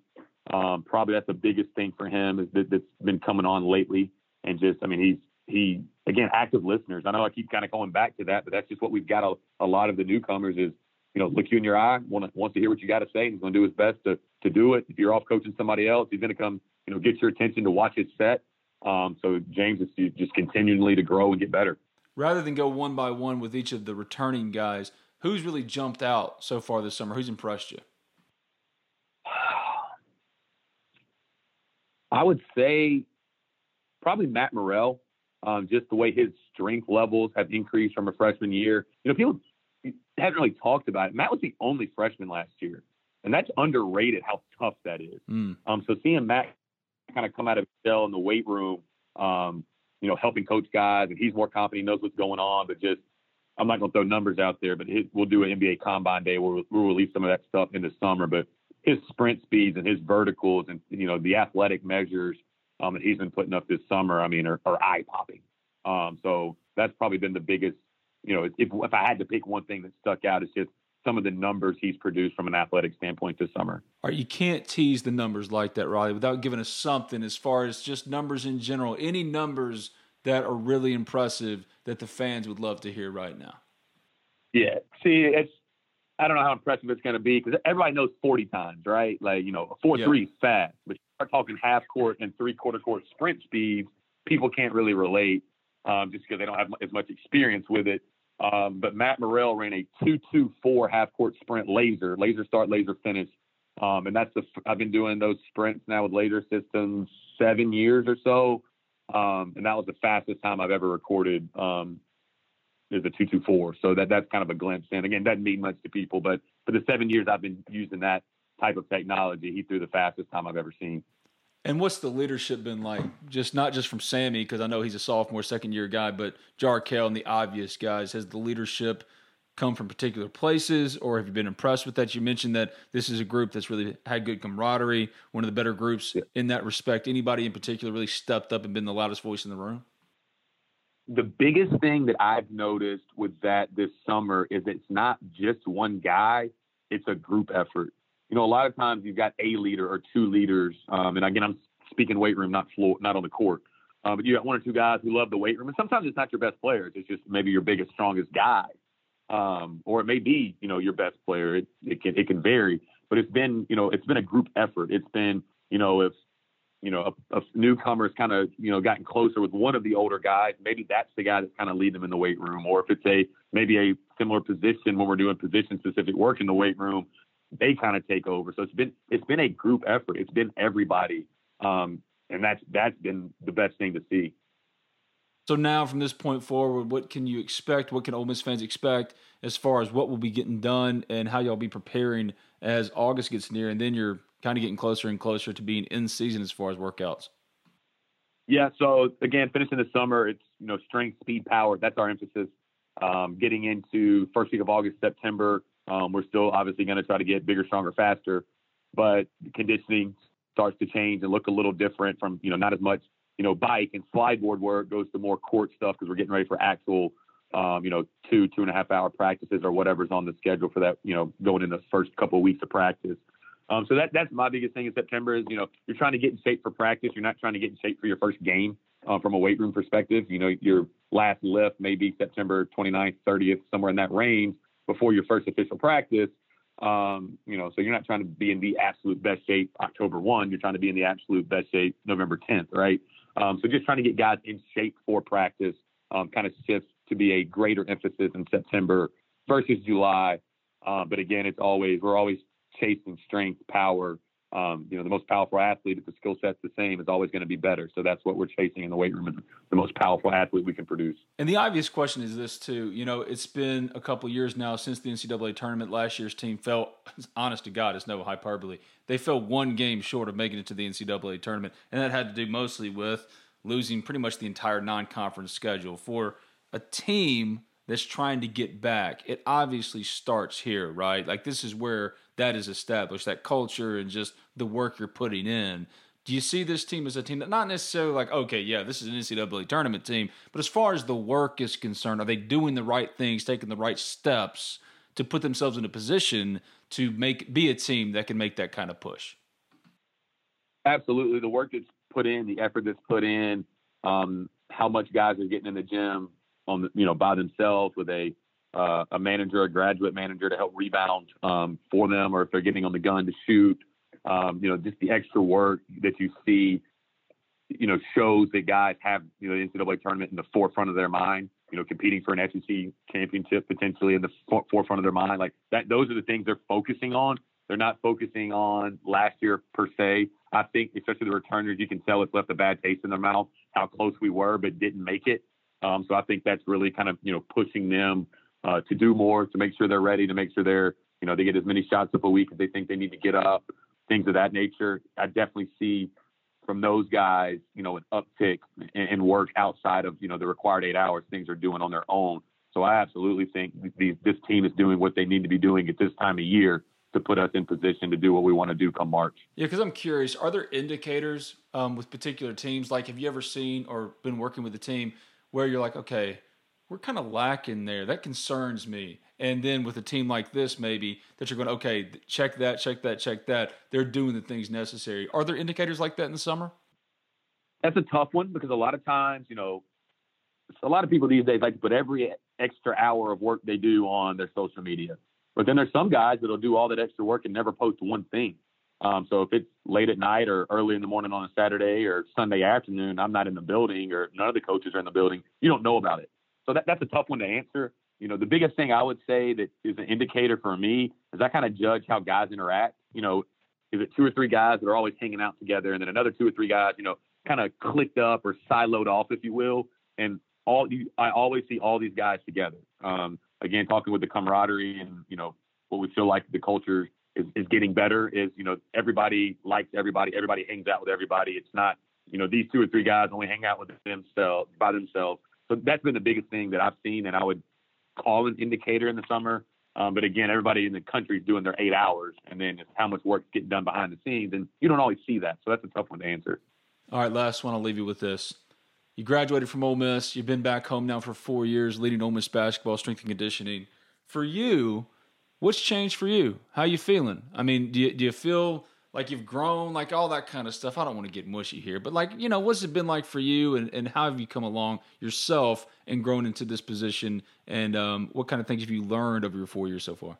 Um, probably that's the biggest thing for him is that that's been coming on lately. And just, I mean, he's he again active listeners. I know I keep kind of going back to that, but that's just what we've got a, a lot of the newcomers is you know look you in your eye, want wants to hear what you got to say. And he's going to do his best to to do it. If you're off coaching somebody else, he's going to come you know get your attention to watch his set. Um, so James is just continually to grow and get better. Rather than go one by one with each of the returning guys, who's really jumped out so far this summer? Who's impressed you? I would say probably Matt Murrell. Um, just the way his strength levels have increased from a freshman year. You know, people haven't really talked about it. Matt was the only freshman last year, and that's underrated how tough that is. Mm. Um, so seeing Matt kind of come out of shell in the weight room, um, you know, helping coach guys, and he's more confident, he knows what's going on. But just, I'm not going to throw numbers out there, but we'll do an NBA Combine Day where we'll, we'll release some of that stuff in the summer. But his sprint speeds and his verticals, and you know, the athletic measures um, that he's been putting up this summer, I mean, are, are eye popping. Um, so that's probably been the biggest, you know, if, if I had to pick one thing that stuck out, it's just some of the numbers he's produced from an athletic standpoint this summer. All right, you can't tease the numbers like that, Riley, without giving us something as far as just numbers in general. Any numbers that are really impressive that the fans would love to hear right now. Yeah. See, it's I don't know how impressive it's going to be because everybody knows 40 times, right? Like, you know, a 4 3 is fast, but you start talking half court and three quarter court sprint speeds, people can't really relate um, just because they don't have as much experience with it. Um, but Matt Murrell ran a 2-2-4 half court sprint laser, laser start, laser finish. Um, and that's the, I've been doing those sprints now with laser systems seven years or so. Um, and that was the fastest time I've ever recorded, um, is a 224. So that, that's kind of a glimpse. And again, doesn't mean much to people, but for the seven years I've been using that type of technology, he threw the fastest time I've ever seen. And what's the leadership been like? Just not just from Sammy, because I know he's a sophomore, second year guy, but Jarkel and the obvious guys. Has the leadership come from particular places, or have you been impressed with that? You mentioned that this is a group that's really had good camaraderie, one of the better groups yeah. in that respect. Anybody in particular really stepped up and been the loudest voice in the room? The biggest thing that I've noticed with that this summer is it's not just one guy, it's a group effort you know, a lot of times you've got a leader or two leaders. Um, and again, I'm speaking weight room, not floor, not on the court. Uh, but you got one or two guys who love the weight room, and sometimes it's not your best players. It's just maybe your biggest, strongest guy, um, or it may be, you know, your best player. It, it can it can vary, but it's been, you know, it's been a group effort. It's been, you know, if you know a, a newcomer's kind of, you know, gotten closer with one of the older guys, maybe that's the guy that's kind of leading them in the weight room. Or if it's a maybe a similar position when we're doing position specific work in the weight room, they kind of take over. So it's been it's been a group effort. It's been everybody, um, and that's that's been the best thing to see. So now, from this point forward, what can you expect? What can Ole Miss fans expect as far as what will be getting done and how y'all be preparing as August gets near, and then you're kind of getting closer and closer to being in season as far as workouts? Yeah. So again, finishing the summer, it's you know strength, speed, power. That's our emphasis. Um, getting into first week of August, September, um, we're still obviously going to try to get bigger, stronger, faster, but conditioning starts to change and look a little different from you know not as much you know bike and slide board work goes to more court stuff because we're getting ready for actual um, you know two two and a half hour practices or whatever's on the schedule for that you know going in the first couple of weeks of practice. Um, so that that's my biggest thing in September is you know you're trying to get in shape for practice. You're not trying to get in shape for your first game uh, from a weight room perspective. You know your last lift may be September 29th, 30th, somewhere in that range before your first official practice. Um, you know, so you're not trying to be in the absolute best shape October 1. You're trying to be in the absolute best shape November 10th, right? Um, so just trying to get guys in shape for practice um, kind of shifts to be a greater emphasis in September versus July. Uh, but again, it's always we're always chasing strength, power. Um, you know, the most powerful athlete, if the skill set's the same, is always going to be better. So that's what we're chasing in the weight room: the most powerful athlete we can produce. And the obvious question is this too. You know, it's been a couple years now since the NCAA tournament. Last year's team fell. [LAUGHS] Honest to God, it's no hyperbole. They fell one game short of making it to the NCAA tournament, and that had to do mostly with losing pretty much the entire non-conference schedule for a team that's trying to get back, it obviously starts here, right? Like this is where that is established, that culture and just the work you're putting in. Do you see this team as a team that not necessarily like, okay, yeah, this is an NCAA tournament team, but as far as the work is concerned, are they doing the right things, taking the right steps to put themselves in a position to make be a team that can make that kind of push? Absolutely, the work that's put in, the effort that's put in, um, how much guys are getting in the gym, on the, you know by themselves with a uh, a manager, a graduate manager to help rebound um, for them, or if they're getting on the gun to shoot. Um, you know, just the extra work that you see, you know, shows that guys have you know the NCAA tournament in the forefront of their mind. You know, competing for an SEC championship potentially in the for- forefront of their mind. Like that, those are the things they're focusing on. They're not focusing on last year per se. I think, especially the returners, you can tell it's left a bad taste in their mouth how close we were but didn't make it. Um, so I think that's really kind of you know pushing them uh, to do more, to make sure they're ready, to make sure they're you know they get as many shots up a week as they think they need to get up, things of that nature. I definitely see from those guys, you know, an uptick in, in work outside of you know the required eight hours. Things are doing on their own. So I absolutely think this team is doing what they need to be doing at this time of year to put us in position to do what we want to do come March. Yeah, because I'm curious, are there indicators um, with particular teams? Like, have you ever seen or been working with a team where you're like, okay, we're kind of lacking there. That concerns me. And then with a team like this, maybe that you're going, okay, check that, check that, check that. They're doing the things necessary. Are there indicators like that in the summer? That's a tough one because a lot of times, you know, a lot of people these days like to put every extra hour of work they do on their social media. But then there's some guys that'll do all that extra work and never post one thing. Um, so if it's late at night or early in the morning on a Saturday or Sunday afternoon, I'm not in the building or none of the coaches are in the building. You don't know about it. So that, that's a tough one to answer. You know, the biggest thing I would say that is an indicator for me is I kind of judge how guys interact. You know, is it two or three guys that are always hanging out together and then another two or three guys, you know, kind of clicked up or siloed off, if you will. And all you, I always see all these guys together. Um, again, talking with the camaraderie and, you know, what we feel like the culture is, is getting better is, you know, everybody likes everybody. Everybody hangs out with everybody. It's not, you know, these two or three guys only hang out with themselves by themselves. So that's been the biggest thing that I've seen and I would call an indicator in the summer. Um, but again, everybody in the country is doing their eight hours, and then it's how much work's getting done behind the scenes, and you don't always see that. So that's a tough one to answer. All right, last one. I'll leave you with this. You graduated from Ole Miss. You've been back home now for four years, leading Ole Miss basketball, strength and conditioning. For you, What's changed for you? How you feeling? I mean, do you, do you feel like you've grown, like all that kind of stuff? I don't want to get mushy here, but like, you know, what's it been like for you and, and how have you come along yourself and grown into this position? And um, what kind of things have you learned over your four years so far?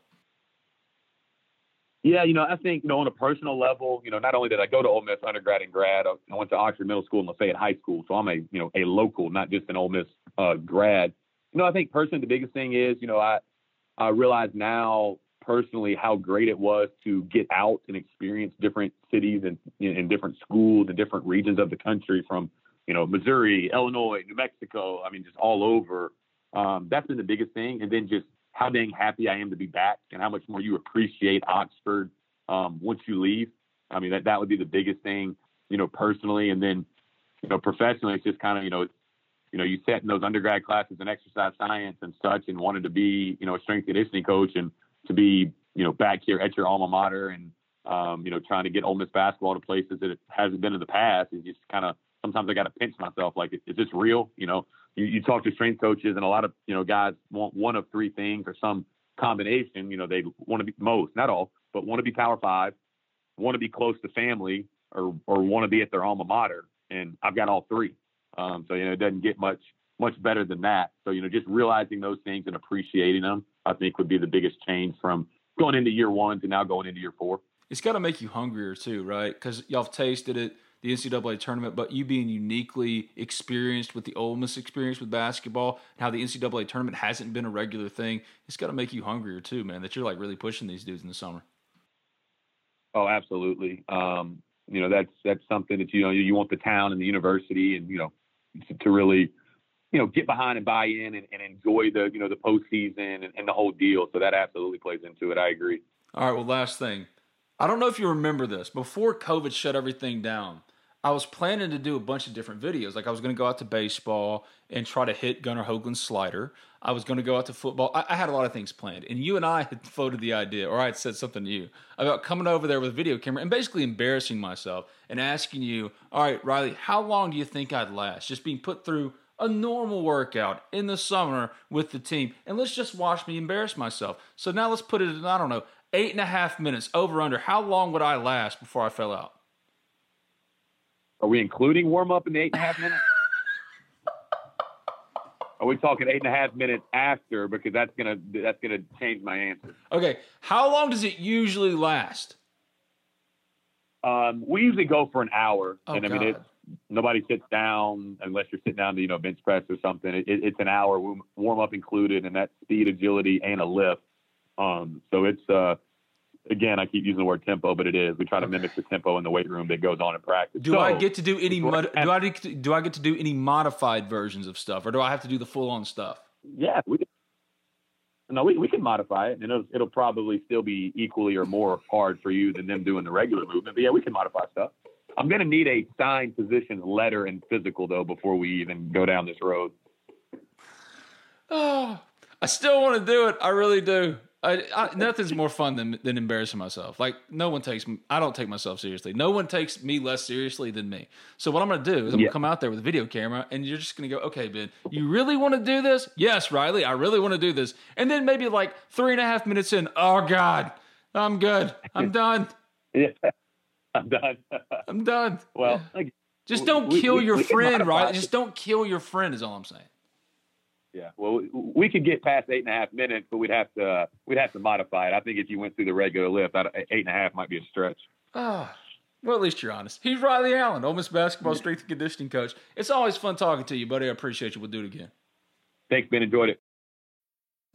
Yeah, you know, I think, you know, on a personal level, you know, not only did I go to Ole Miss undergrad and grad, I went to Oxford Middle School and Lafayette High School. So I'm a, you know, a local, not just an Ole Miss uh, grad. You know, I think personally, the biggest thing is, you know, I, I realize now personally how great it was to get out and experience different cities and, and different schools and different regions of the country from, you know, Missouri, Illinois, New Mexico. I mean, just all over. Um, that's been the biggest thing. And then just how dang happy I am to be back and how much more you appreciate Oxford um, once you leave. I mean, that that would be the biggest thing, you know, personally, and then, you know, professionally, it's just kind of, you know, you know, you sat in those undergrad classes in exercise science and such, and wanted to be, you know, a strength conditioning coach, and to be, you know, back here at your alma mater, and um, you know, trying to get Ole Miss basketball to places that it hasn't been in the past, is just kind of sometimes I got to pinch myself, like, is this real? You know, you, you talk to strength coaches, and a lot of you know guys want one of three things or some combination. You know, they want to be most, not all, but want to be Power Five, want to be close to family, or or want to be at their alma mater. And I've got all three. Um, so you know, it doesn't get much much better than that. So you know, just realizing those things and appreciating them, I think, would be the biggest change from going into year one to now going into year four. It's got to make you hungrier too, right? Because y'all have tasted it the NCAA tournament, but you being uniquely experienced with the Ole Miss experience with basketball, and how the NCAA tournament hasn't been a regular thing, it's got to make you hungrier too, man. That you're like really pushing these dudes in the summer. Oh, absolutely. Um, you know, that's that's something that you know you want the town and the university, and you know, to really, you know, get behind and buy in and, and enjoy the you know the postseason and, and the whole deal. So that absolutely plays into it. I agree. All right. Well, last thing. I don't know if you remember this. Before COVID shut everything down, I was planning to do a bunch of different videos. Like I was going to go out to baseball and try to hit Gunnar Hoglund's slider. I was going to go out to football. I, I, had a lot of things planned, and you and I had [LAUGHS] floated the idea, or I had said something to you about coming over there with a video camera and basically embarrassing myself and asking you, "All right, Riley, how long do you think I'd last? Just being put through." A normal workout in the summer with the team, and let's just watch me embarrass myself. So now let's put it in, I don't know, eight and a half minutes over under. How long would I last before I fell out? Are we including warm up in the eight and a half minutes? [LAUGHS] Are we talking eight and a half minutes after? Because that's gonna that's gonna change my answer. Okay, how long does it usually last? Um, we usually go for an hour, oh, and I God. mean it's nobody sits down unless you're sitting down to you know bench press or something. It, it, it's an hour, warm up included, and that's speed, agility, and a lift. Um, so it's uh, again, I keep using the word tempo, but it is. We try to mimic the tempo in the weight room that goes on in practice. Do so, I get to do any mod- do I get to, do I get to do any modified versions of stuff, or do I have to do the full on stuff? Yeah, we no, we, we can modify it, and it'll, it'll probably still be equally or more hard for you than them doing the regular movement. But yeah, we can modify stuff. I'm going to need a signed position letter and physical though before we even go down this road. Oh, I still want to do it. I really do. I, I, nothing's more fun than than embarrassing myself. Like no one takes me. I don't take myself seriously. No one takes me less seriously than me. So what I'm going to do is I'm Yeah. going to come out there with a video camera, and you're just going to go, "Okay, Ben, you really want to do this? Yes, Riley, I really want to do this." And then maybe like three and a half minutes in, oh God, I'm good. I'm [LAUGHS] done. Yeah, I'm done. [LAUGHS] I'm done. well, like, Just don't we- kill we- your we friend, it. Just don't kill your friend. Is all I'm saying. yeah. Well, we, could get past eight and a half minutes, but we'd have to uh, we'd have to modify it. I think if you went through the regular lift, eight and a half might be a stretch. Ah, well, at least you're honest. He's Riley Allen, Ole Miss basketball strength and conditioning coach. It's always fun talking to you, buddy. I appreciate you. We'll do it again. Thanks, Ben. Enjoyed it.